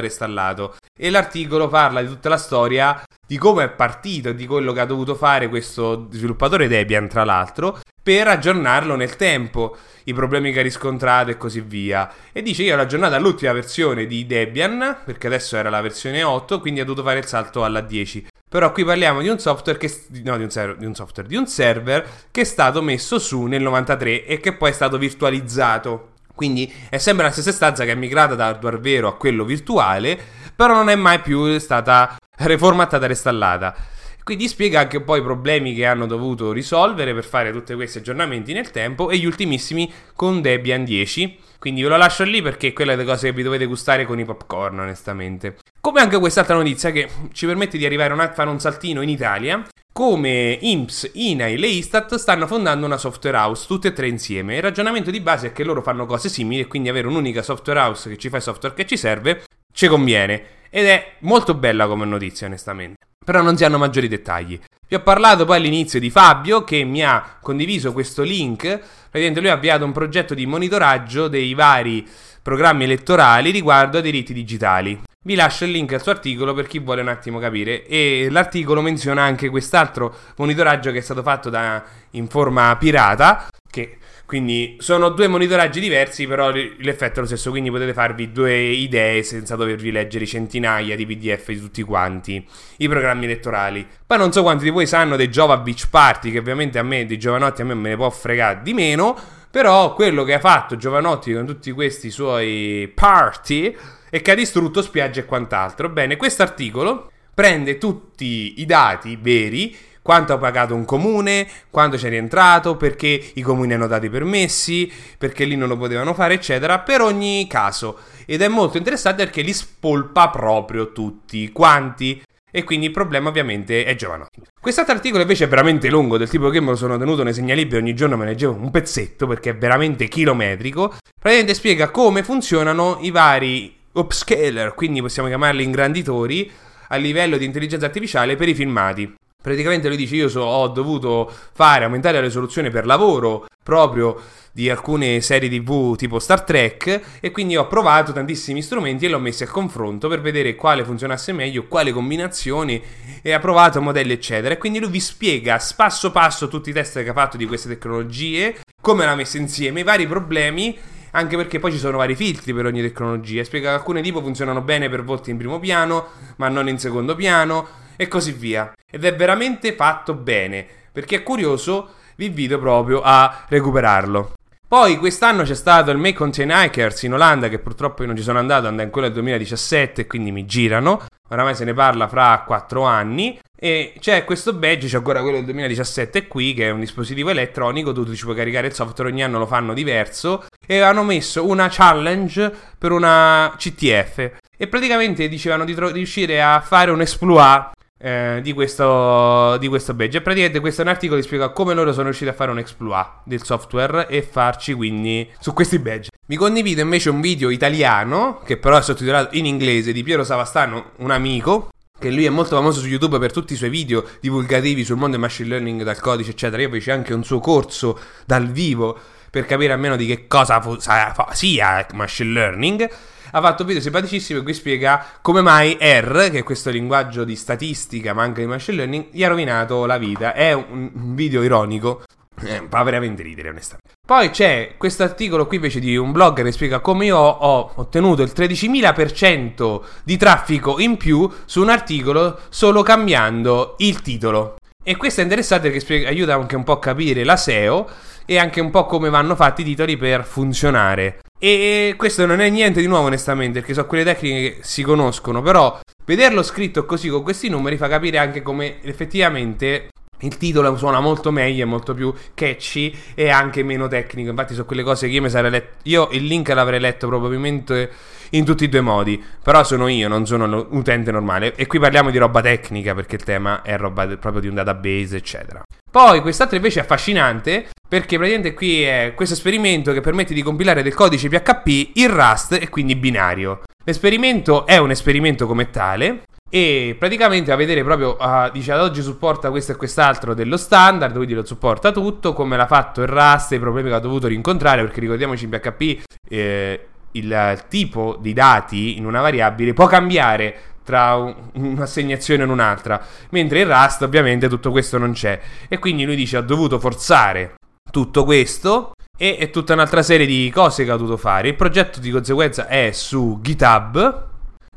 reinstallato. E l'articolo parla di tutta la storia di come è partito e di quello che ha dovuto fare questo sviluppatore Debian, tra l'altro, per aggiornarlo nel tempo, i problemi che ha riscontrato e così via. E dice io l'ho aggiornata all'ultima versione di Debian, perché adesso era la versione 8, quindi ha dovuto fare il salto alla 10. Però qui parliamo di un software che no, di un, server, di un software, di un server che è stato messo su nel 93 e che poi è stato virtualizzato. Quindi è sempre la stessa stanza che è migrata da hardware vero a quello virtuale, però non è mai più stata reformattata e reinstallata. Quindi spiega anche poi i problemi che hanno dovuto risolvere per fare tutti questi aggiornamenti nel tempo e gli ultimissimi con Debian 10. Quindi ve lo lascio lì perché è quella delle cose che vi dovete gustare con i popcorn, onestamente. Come anche quest'altra notizia che ci permette di arrivare a fare un saltino in Italia. Come IMSS, INAI e Istat stanno fondando una software house, tutte e tre insieme. Il ragionamento di base è che loro fanno cose simili e quindi avere un'unica software house che ci fa il software che ci serve ci conviene. Ed è molto bella come notizia, onestamente. Però non si hanno maggiori dettagli. Vi ho parlato poi all'inizio di Fabio che mi ha condiviso questo link. Praticamente lui ha avviato un progetto di monitoraggio dei vari programmi elettorali riguardo ai diritti digitali. Vi lascio il link al suo articolo per chi vuole un attimo capire. E l'articolo menziona anche quest'altro monitoraggio che è stato fatto da, in forma pirata. Che quindi sono due monitoraggi diversi, però l'effetto è lo stesso. Quindi potete farvi due idee senza dovervi leggere centinaia di PDF di tutti quanti i programmi elettorali. Poi non so quanti di voi sanno dei Jova Beach Party, che ovviamente a me, di giovanotti, a me me ne può fregare di meno. Però quello che ha fatto Giovanotti con tutti questi suoi party è che ha distrutto spiagge e quant'altro. Bene, questo articolo prende tutti i dati veri quanto ha pagato un comune, quanto c'è rientrato, perché i comuni hanno dato i permessi, perché lì non lo potevano fare, eccetera, per ogni caso. Ed è molto interessante perché li spolpa proprio tutti quanti. E quindi il problema ovviamente è Giovanotti. Quest'altro articolo invece è veramente lungo, del tipo che me lo sono tenuto nei segnalibri ogni giorno me ne leggevo un pezzetto perché è veramente chilometrico. Praticamente spiega come funzionano i vari upscaler, quindi possiamo chiamarli ingranditori, a livello di intelligenza artificiale per i filmati. Praticamente lui dice io so, ho dovuto fare aumentare la risoluzione per lavoro proprio di alcune serie tv tipo Star Trek e quindi ho provato tantissimi strumenti e l'ho messi a confronto per vedere quale funzionasse meglio, quale combinazioni e ha provato modelli eccetera e quindi lui vi spiega passo passo tutti i test che ha fatto di queste tecnologie, come l'ha messa insieme, i vari problemi anche perché poi ci sono vari filtri per ogni tecnologia. Spiega che alcune tipo funzionano bene per volti in primo piano, ma non in secondo piano, e così via. Ed è veramente fatto bene. Perché è curioso, vi invito proprio a recuperarlo. Poi quest'anno c'è stato il Make Contain Hikers in Olanda, che purtroppo io non ci sono andato, andai in quello del 2017, quindi mi girano. Oramai se ne parla fra 4 anni. E c'è questo badge, c'è ancora quello del 2017 qui, che è un dispositivo elettronico, tu ci puoi caricare il software, ogni anno lo fanno diverso. E hanno messo una challenge per una CTF. E praticamente dicevano di, tro- riuscire a fare un exploit eh, di, questo, di questo badge. E praticamente questo è un articolo che spiega come loro sono riusciti a fare un exploit del software e farci quindi su questi badge. Vi condivido invece un video italiano, che però è sottotitolato in inglese, di Piero Savastano, un amico, che lui è molto famoso su YouTube per tutti i suoi video divulgativi sul mondo del machine learning, dal codice, eccetera. Io feci anche un suo corso dal vivo per capire almeno di che cosa fu- sia machine learning ha fatto un video simpaticissimo in cui spiega come mai R, che è questo linguaggio di statistica ma anche di machine learning, gli ha rovinato la vita. È un, video ironico. Eh, fa veramente ridere, onestamente. Poi c'è questo articolo qui invece di un blogger che spiega come io ho ottenuto il 13.000% di traffico in più su un articolo solo cambiando il titolo. E questo è interessante perché spiega, aiuta anche un po' a capire la SEO e anche un po' come vanno fatti i titoli per funzionare. E questo non è niente di nuovo onestamente, perché sono quelle tecniche che si conoscono, però vederlo scritto così con questi numeri fa capire anche come effettivamente il titolo suona molto meglio, è molto più catchy e anche meno tecnico. Infatti, sono quelle cose che io mi sarei letto. Io il link l'avrei letto probabilmente in tutti e due modi. Però sono io, non sono l'utente normale. E qui parliamo di roba tecnica perché il tema è roba proprio di un database, eccetera. Poi quest'altro invece è affascinante perché praticamente qui è questo esperimento che permette di compilare del codice PHP in Rust e quindi binario. L'esperimento è un esperimento come tale e praticamente a vedere proprio, uh, dice ad oggi supporta questo e quest'altro dello standard, quindi lo supporta tutto, come l'ha fatto il Rust, i problemi che ha dovuto rincontrare, perché ricordiamoci in PHP eh, il tipo di dati in una variabile può cambiare tra un'assegnazione e un'altra, mentre in Rust ovviamente tutto questo non c'è e quindi lui dice ha dovuto forzare tutto questo e è tutta un'altra serie di cose che ha dovuto fare. Il progetto di conseguenza è su GitHub,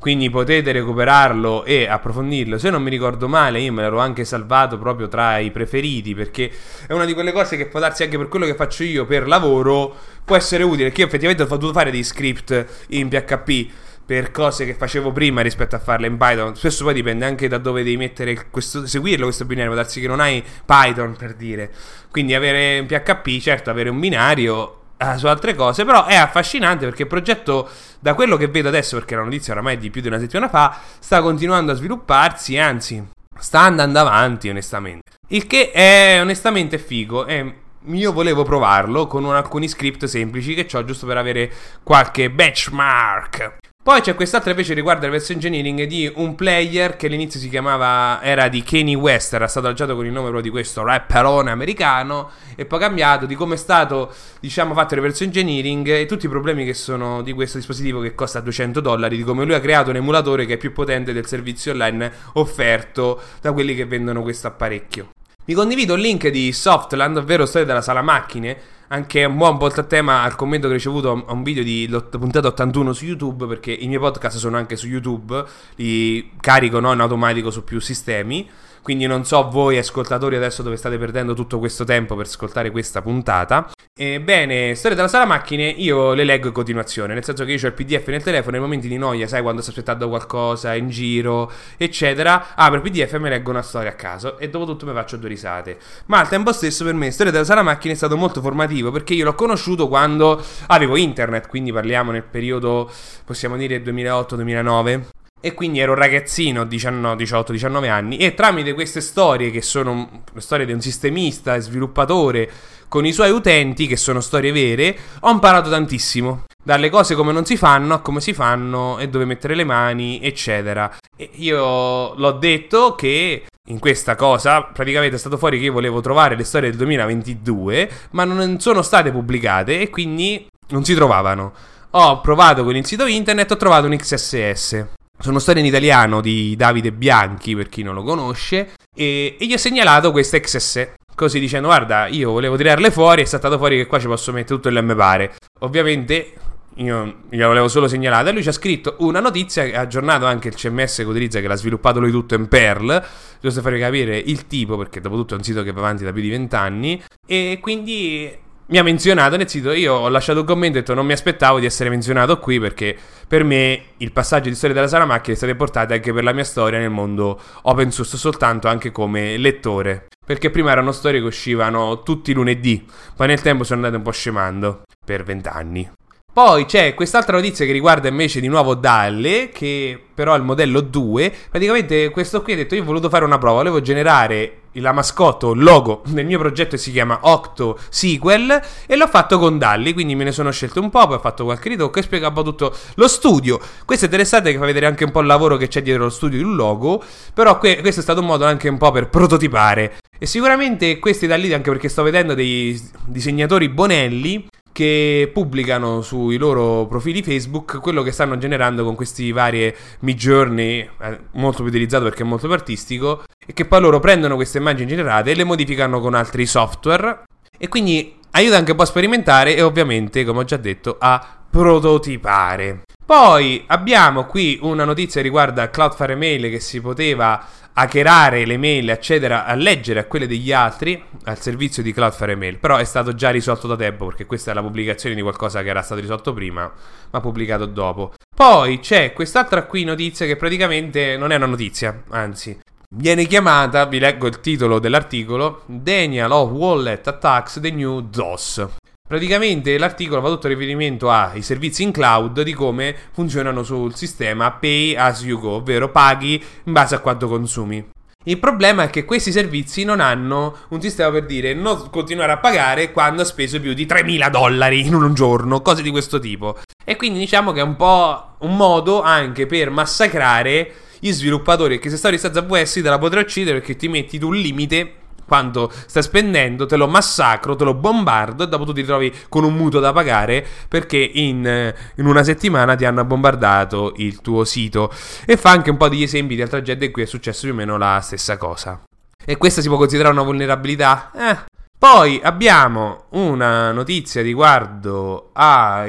quindi potete recuperarlo e approfondirlo. Se non mi ricordo male, io me l'ero anche salvato proprio tra i preferiti perché è una di quelle cose che può darsi anche per quello che faccio io per lavoro, può essere utile perché io effettivamente ho dovuto fare dei script in PHP per cose che facevo prima rispetto a farle in Python. Spesso poi dipende anche da dove devi mettere questo, seguirlo questo binario, può darsi che non hai Python per dire. Quindi avere un PHP, certo, avere un binario eh, su altre cose, però è affascinante perché il progetto, da quello che vedo adesso, perché la notizia oramai è di più di una settimana fa, sta continuando a svilupparsi, anzi, sta andando avanti, onestamente. Il che è onestamente figo. E io volevo provarlo con un, alcuni script semplici che ho giusto per avere qualche benchmark. Poi c'è quest'altra invece riguarda il verso engineering di un player che all'inizio si chiamava, era di Kanye West, era stato lanciato con il nome proprio di questo rapperone americano e poi cambiato di come è stato, diciamo, fatto il reverse engineering e tutti i problemi che sono di questo dispositivo che costa 200 dollari, di come lui ha creato un emulatore che è più potente del servizio online offerto da quelli che vendono questo apparecchio. Vi condivido il link di Softland, ovvero storia della sala macchine, anche un buon volta a tema al commento che ho ricevuto a un video di puntata 81 su YouTube, perché i miei podcast sono anche su YouTube, li carico no, in automatico su più sistemi. Quindi non so voi ascoltatori adesso dove state perdendo tutto questo tempo per ascoltare questa puntata. Ebbene, storia della sala macchine io le leggo in continuazione, nel senso che io ho il PDF nel telefono, nei momenti di noia, sai quando sto aspettando qualcosa in giro, eccetera, apro il PDF e mi leggo una storia a caso e dopo tutto mi faccio due risate. Ma al tempo stesso per me storia della sala macchine è stato molto formativo perché io l'ho conosciuto quando avevo internet, quindi parliamo nel periodo, possiamo dire 2008-2009 e quindi ero un ragazzino, 18-19 anni, e tramite queste storie, che sono storie di un sistemista e sviluppatore con i suoi utenti, che sono storie vere, ho imparato tantissimo. Dalle cose come non si fanno a come si fanno e dove mettere le mani, eccetera. E io l'ho detto che in questa cosa praticamente è stato fuori che io volevo trovare le storie del 2022, ma non sono state pubblicate e quindi non si trovavano. Ho provato con il sito internet, ho trovato un XSS. Sono storie in italiano di Davide Bianchi, per chi non lo conosce, e, e gli ho segnalato questa XS. Così dicendo, guarda, io volevo tirarle fuori, è stato fuori che qua ci posso mettere tutto il M pare. Ovviamente io glielo volevo solo segnalare. Lui ci ha scritto una notizia che ha aggiornato anche il CMS che utilizza, che l'ha sviluppato lui tutto in Perl. Giusto per farvi capire il tipo, perché dopo tutto è un sito che va avanti da più di vent'anni. E quindi mi ha menzionato nel sito. Io ho lasciato un commento e ho detto non mi aspettavo di essere menzionato qui perché per me il passaggio di storia della sala macchina è stato importante anche per la mia storia nel mondo open source, soltanto anche come lettore. Perché prima erano storie che uscivano tutti i lunedì, poi nel tempo sono andate un po' scemando per vent'anni. Poi c'è quest'altra notizia che riguarda invece di nuovo Dalle, che però è il modello 2. Praticamente questo qui ha detto io ho voluto fare una prova, volevo generare la mascotte, il logo del mio progetto si chiama Octo Sequel e l'ho fatto con Dalli, quindi me ne sono scelto un po', poi ho fatto qualche ritocco e spiego un po' tutto lo studio. Questo è interessante che fa vedere anche un po' il lavoro che c'è dietro lo studio di un logo, però que- questo è stato un modo anche un po' per prototipare. E sicuramente questi da lì, anche perché sto vedendo dei disegnatori bonelli, che pubblicano sui loro profili Facebook quello che stanno generando con questi vari Midjourney, eh, molto più utilizzato perché è molto più artistico, e che poi loro prendono queste immagini generate e le modificano con altri software e quindi aiuta anche un po' a sperimentare e ovviamente, come ho già detto, a prototipare. Poi abbiamo qui una notizia riguardo Cloudflare Mail che si poteva hackerare le mail, accedere a leggere a quelle degli altri al servizio di Cloudflare Mail, però è stato già risolto da tempo perché questa è la pubblicazione di qualcosa che era stato risolto prima, ma pubblicato dopo. Poi c'è quest'altra qui notizia che praticamente non è una notizia, anzi, viene chiamata, vi leggo il titolo dell'articolo, Daniel of Wallet Attacks the New DOS. Praticamente l'articolo fa tutto riferimento ai servizi in cloud di come funzionano sul sistema pay as you go, ovvero paghi in base a quanto consumi. Il problema è che questi servizi non hanno un sistema per dire non continuare a pagare quando ha speso più di 3.000 dollari in un giorno, cose di questo tipo. E quindi diciamo che è un po' un modo anche per massacrare gli sviluppatori che se stai senza VS te la potrai uccidere perché ti metti tu un limite quanto stai spendendo, te lo massacro, te lo bombardo e dopo tu ti trovi con un mutuo da pagare perché in, eh, in, una settimana ti hanno bombardato il tuo sito. E fa anche un po' di esempi di altra gente in cui è successo più o meno la stessa cosa. E questa si può considerare una vulnerabilità? Eh. Poi abbiamo una notizia riguardo a...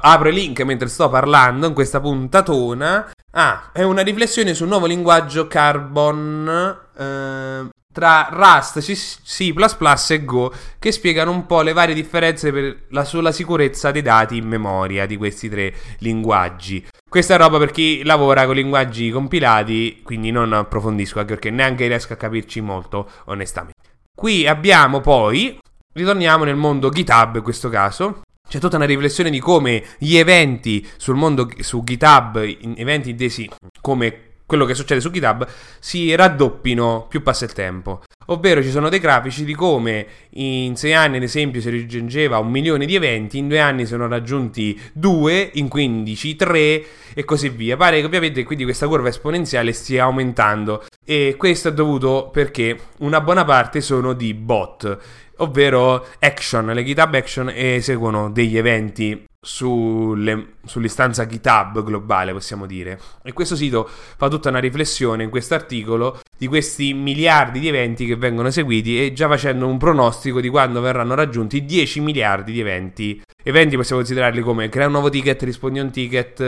Apro il link mentre sto parlando in questa puntatona. Ah, è una riflessione sul nuovo linguaggio Carbon. Eh, tra Rust, C++ e Go che spiegano un po' le varie differenze la, sulla sicurezza dei dati in memoria di questi tre linguaggi. Questa roba per chi lavora con linguaggi compilati, quindi non approfondisco anche perché neanche riesco a capirci molto onestamente. Qui abbiamo poi, ritorniamo nel mondo GitHub in questo caso, c'è tutta una riflessione di come gli eventi sul mondo su GitHub, eventi intesi come quello che succede su GitHub si raddoppino più passa il tempo. Ovvero ci sono dei grafici di come in sei anni, ad esempio, si raggiungeva un milione di eventi, in due anni sono raggiunti due, in 15 tre e così via. Pare che ovviamente quindi questa curva esponenziale stia aumentando e questo è dovuto perché una buona parte sono di bot, ovvero action, le GitHub action eseguono degli eventi sulle, sull'istanza GitHub globale, possiamo dire. E questo sito fa tutta una riflessione in questo articolo di questi miliardi di eventi che che vengono eseguiti e già facendo un pronostico di quando verranno raggiunti 10 miliardi di eventi. Eventi possiamo considerarli come crea un nuovo ticket, rispondi a un ticket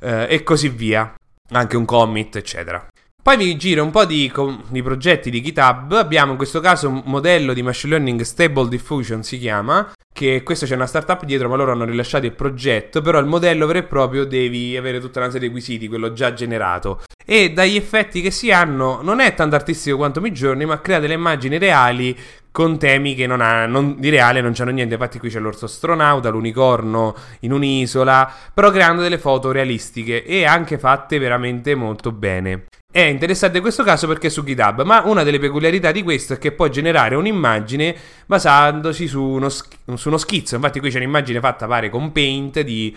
eh, e così via. Anche un commit, eccetera. Poi vi giro un po' di, di, progetti di GitHub. Abbiamo in questo caso un modello di machine learning Stable Diffusion si chiama. Che questo c'è una startup dietro, ma loro hanno rilasciato il progetto. Però il modello vero e proprio devi avere tutta una serie di requisiti, quello già generato. E dagli effetti che si hanno, non è tanto artistico quanto mi giorni, ma crea delle immagini reali con temi che non ha, non, di reale non c'hanno niente. Infatti, qui c'è l'orso astronauta, l'unicorno in un'isola, però creando delle foto realistiche e anche fatte veramente molto bene. È interessante questo caso perché è su GitHub, ma una delle peculiarità di questo è che può generare un'immagine basandosi su uno, su uno schizzo. Infatti qui c'è un'immagine fatta pare con Paint di,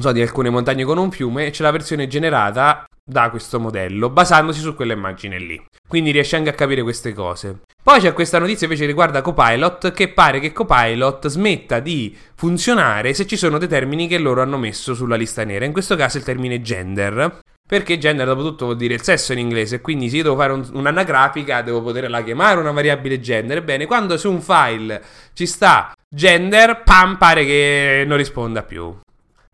so, di alcune montagne con un fiume e c'è la versione generata da questo modello basandosi su quella immagine lì. Quindi riesce anche a capire queste cose. Poi c'è questa notizia invece che riguarda Copilot che pare che Copilot smetta di funzionare se ci sono dei termini che loro hanno messo sulla lista nera. In questo caso il termine gender. Perché gender, dopo tutto, vuol dire il sesso in inglese. Quindi se io devo fare un, un'anagrafica, devo poterla chiamare una variabile gender. Ebbene, quando su un file ci sta gender, pam, pare che non risponda più.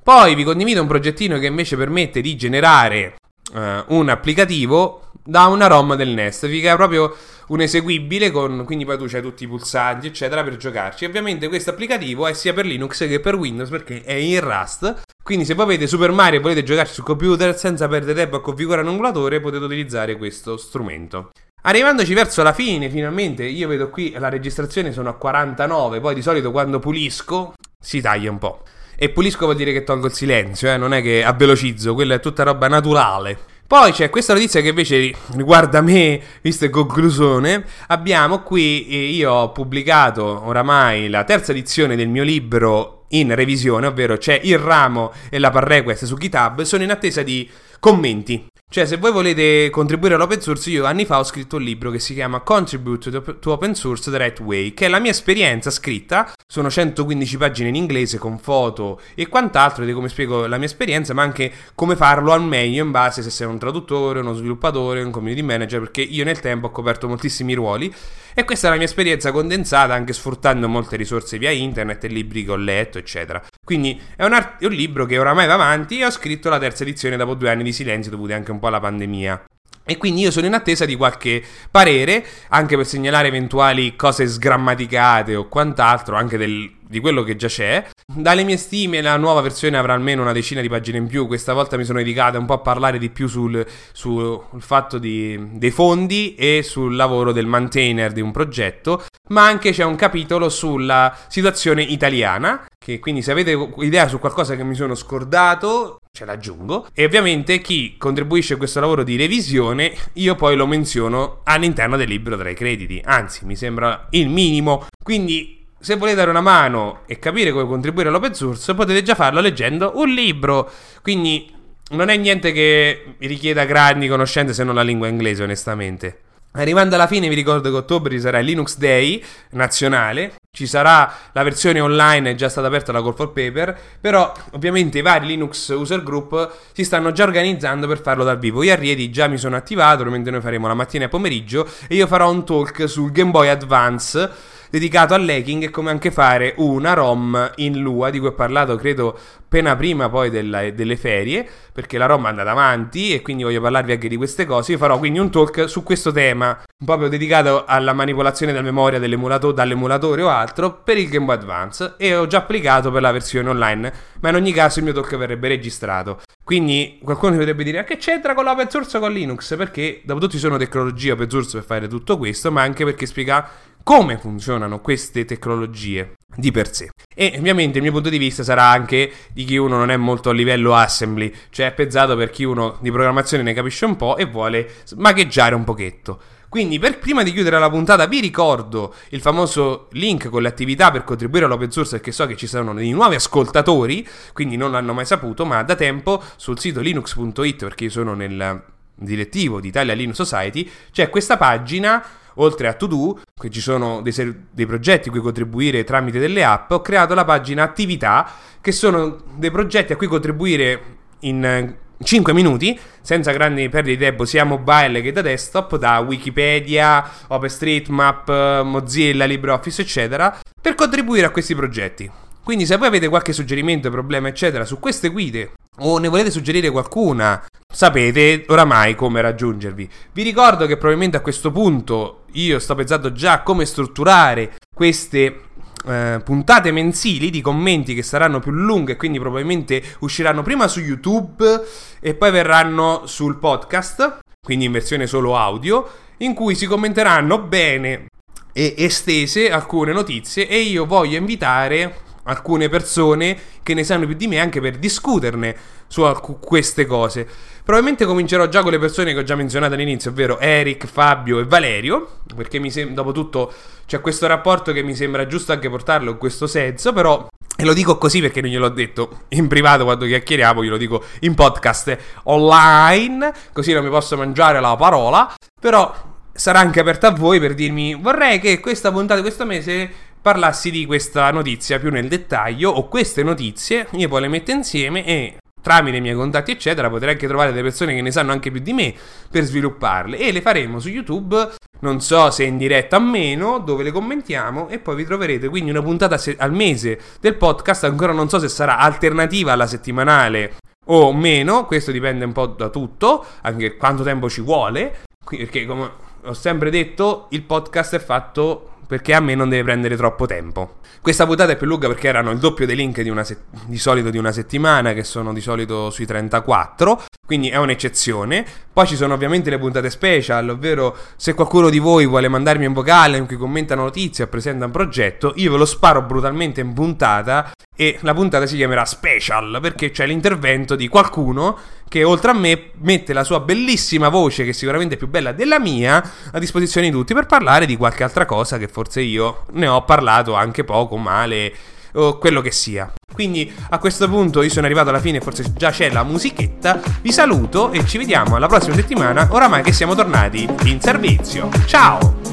Poi vi condivido un progettino che invece permette di generare uh, un applicativo da una ROM del Nest. Fica proprio un eseguibile con, quindi poi tu c'hai tutti i pulsanti eccetera per giocarci. Ovviamente questo applicativo è sia per Linux che per Windows perché è in Rust quindi se voi avete Super Mario e volete giocarci sul computer senza perdere tempo a configurare un emulatore, potete utilizzare questo strumento. Arrivandoci verso la fine, finalmente, io vedo qui la registrazione sono a 49, poi di solito quando pulisco si taglia un po'. E pulisco vuol dire che tolgo il silenzio, eh? non è che avvelocizzo, quella è tutta roba naturale. Poi c'è questa notizia che invece riguarda me, visto in conclusione. Abbiamo qui, eh, io ho pubblicato oramai la terza edizione del mio libro in revisione, ovvero c'è il ramo e la pull request su GitHub, sono in attesa di commenti. Cioè, se voi volete contribuire all'open source, io anni fa ho scritto un libro che si chiama Contribute to Open Source the Right Way, che è la mia esperienza scritta. Sono 115 pagine in inglese con foto e quant'altro di come spiego la mia esperienza, ma anche come farlo al meglio in base se sei un traduttore, uno sviluppatore, un community manager, perché io nel tempo ho coperto moltissimi ruoli e questa è la mia esperienza condensata anche sfruttando molte risorse via internet e libri che ho letto, eccetera. Quindi è un, art- un libro che oramai va avanti e ho scritto la terza edizione dopo due anni di silenzio dovuti anche un po' alla pandemia. E quindi io sono in attesa di qualche parere, anche per segnalare eventuali cose sgrammaticate o quant'altro, anche del, di quello che già c'è. Dalle mie stime la nuova versione avrà almeno una decina di pagine in più, questa volta mi sono dedicato un po' a parlare di più sul, sul fatto di, dei fondi e sul lavoro del maintainer di un progetto, ma anche c'è un capitolo sulla situazione italiana, che quindi se avete idea su qualcosa che mi sono scordato, ce l'aggiungo. E ovviamente chi contribuisce a questo lavoro di revisione, io poi lo menziono all'interno del libro tra i crediti. Anzi, mi sembra il minimo. Quindi, se volete dare una mano e capire come contribuire all'open source, potete già farlo leggendo un libro. Quindi, non è niente che richieda grandi conoscenze se non la lingua inglese, onestamente. Arrivando alla fine vi ricordo che ottobre sarà il Linux Day nazionale, ci sarà la versione online, è già stata aperta la call for paper, però ovviamente i vari Linux user group si stanno già organizzando per farlo dal vivo. Io a Rieti già mi sono attivato, ovviamente noi faremo la mattina e pomeriggio e io farò un talk sul Game Boy Advance dedicato all'hacking e come anche fare una ROM in Lua, di cui ho parlato credo appena prima poi della, delle ferie, perché la ROM è andata avanti e quindi voglio parlarvi anche di queste cose. Io farò quindi un talk su questo tema, proprio dedicato alla manipolazione della memoria dall'emulatore o altro per il Game Boy Advance e ho già applicato per la versione online, ma in ogni caso il mio talk verrebbe registrato. Quindi qualcuno potrebbe dire: che c'entra con l'open source o con Linux? Perché dopo tutto ci sono tecnologie open source per fare tutto questo, ma anche perché spiega come funzionano queste tecnologie di per sé. E ovviamente il mio punto di vista sarà anche di chi uno non è molto a livello assembly, cioè è pezzato per chi uno di programmazione ne capisce un po' e vuole magheggiare un pochetto. Quindi, per, prima di chiudere la puntata, vi ricordo il famoso link con le attività per contribuire all'open source, perché so che ci saranno dei nuovi ascoltatori, quindi non l'hanno mai saputo, ma da tempo sul sito linux.it, perché io sono nel direttivo di Italia Linux Society, c'è questa pagina oltre a To Do, che ci sono dei, ser- dei progetti a cui contribuire tramite delle app, ho creato la pagina attività, che sono dei progetti a cui contribuire in 5 minuti, senza grandi perdite di tempo, sia mobile che da desktop, da Wikipedia, OpenStreetMap, Mozilla, LibreOffice, eccetera, per contribuire a questi progetti. Quindi se voi avete qualche suggerimento, problema, eccetera, su queste guide o ne volete suggerire qualcuna, sapete oramai come raggiungervi. Vi ricordo che probabilmente a questo punto io sto pensando già come strutturare queste eh, puntate mensili di commenti che saranno più lunghe quindi probabilmente usciranno prima su YouTube e poi verranno sul podcast, quindi in versione solo audio, in cui si commenteranno bene e estese alcune notizie e io voglio invitare alcune persone che ne sanno più di me anche per discuterne su alc- queste cose. Probabilmente comincerò già con le persone che ho già menzionato all'inizio, ovvero Eric, Fabio e Valerio, perché mi sembra, dopo tutto c'è questo rapporto che mi sembra giusto anche portarlo in questo senso, però e lo dico così perché non gliel'ho detto in privato quando chiacchieriamo, glielo dico in podcast online, così non mi posso mangiare la parola, però sarà anche aperta a voi per dirmi vorrei che questa puntata di questo mese parlassi di questa notizia più nel dettaglio o queste notizie io poi le metto insieme e tramite i miei contatti eccetera potrei anche trovare delle persone che ne sanno anche più di me per svilupparle. E le faremo su YouTube non so se in diretta o meno dove le commentiamo e poi vi troverete quindi una puntata al mese del podcast. Ancora non so se sarà alternativa alla settimanale o meno questo dipende un po' da tutto anche quanto tempo ci vuole perché come ho sempre detto il podcast è fatto perché a me non deve prendere troppo tempo. Questa puntata è più lunga perché erano il doppio dei link di, se- di solito di una settimana, che sono di solito sui 34, quindi è un'eccezione. Poi ci sono ovviamente le puntate special, ovvero se qualcuno di voi vuole mandarmi un vocale in cui commenta notizie o presenta un progetto, io ve lo sparo brutalmente in puntata e la puntata si chiamerà special perché c'è l'intervento di qualcuno che oltre a me mette la sua bellissima voce, che sicuramente è più bella della mia, a disposizione di tutti per parlare di qualche altra cosa che forse io ne ho parlato anche poco, male o quello che sia. Quindi a questo punto io sono arrivato alla fine, forse già c'è la musichetta. Vi saluto e ci vediamo alla prossima settimana, oramai che siamo tornati in servizio. Ciao!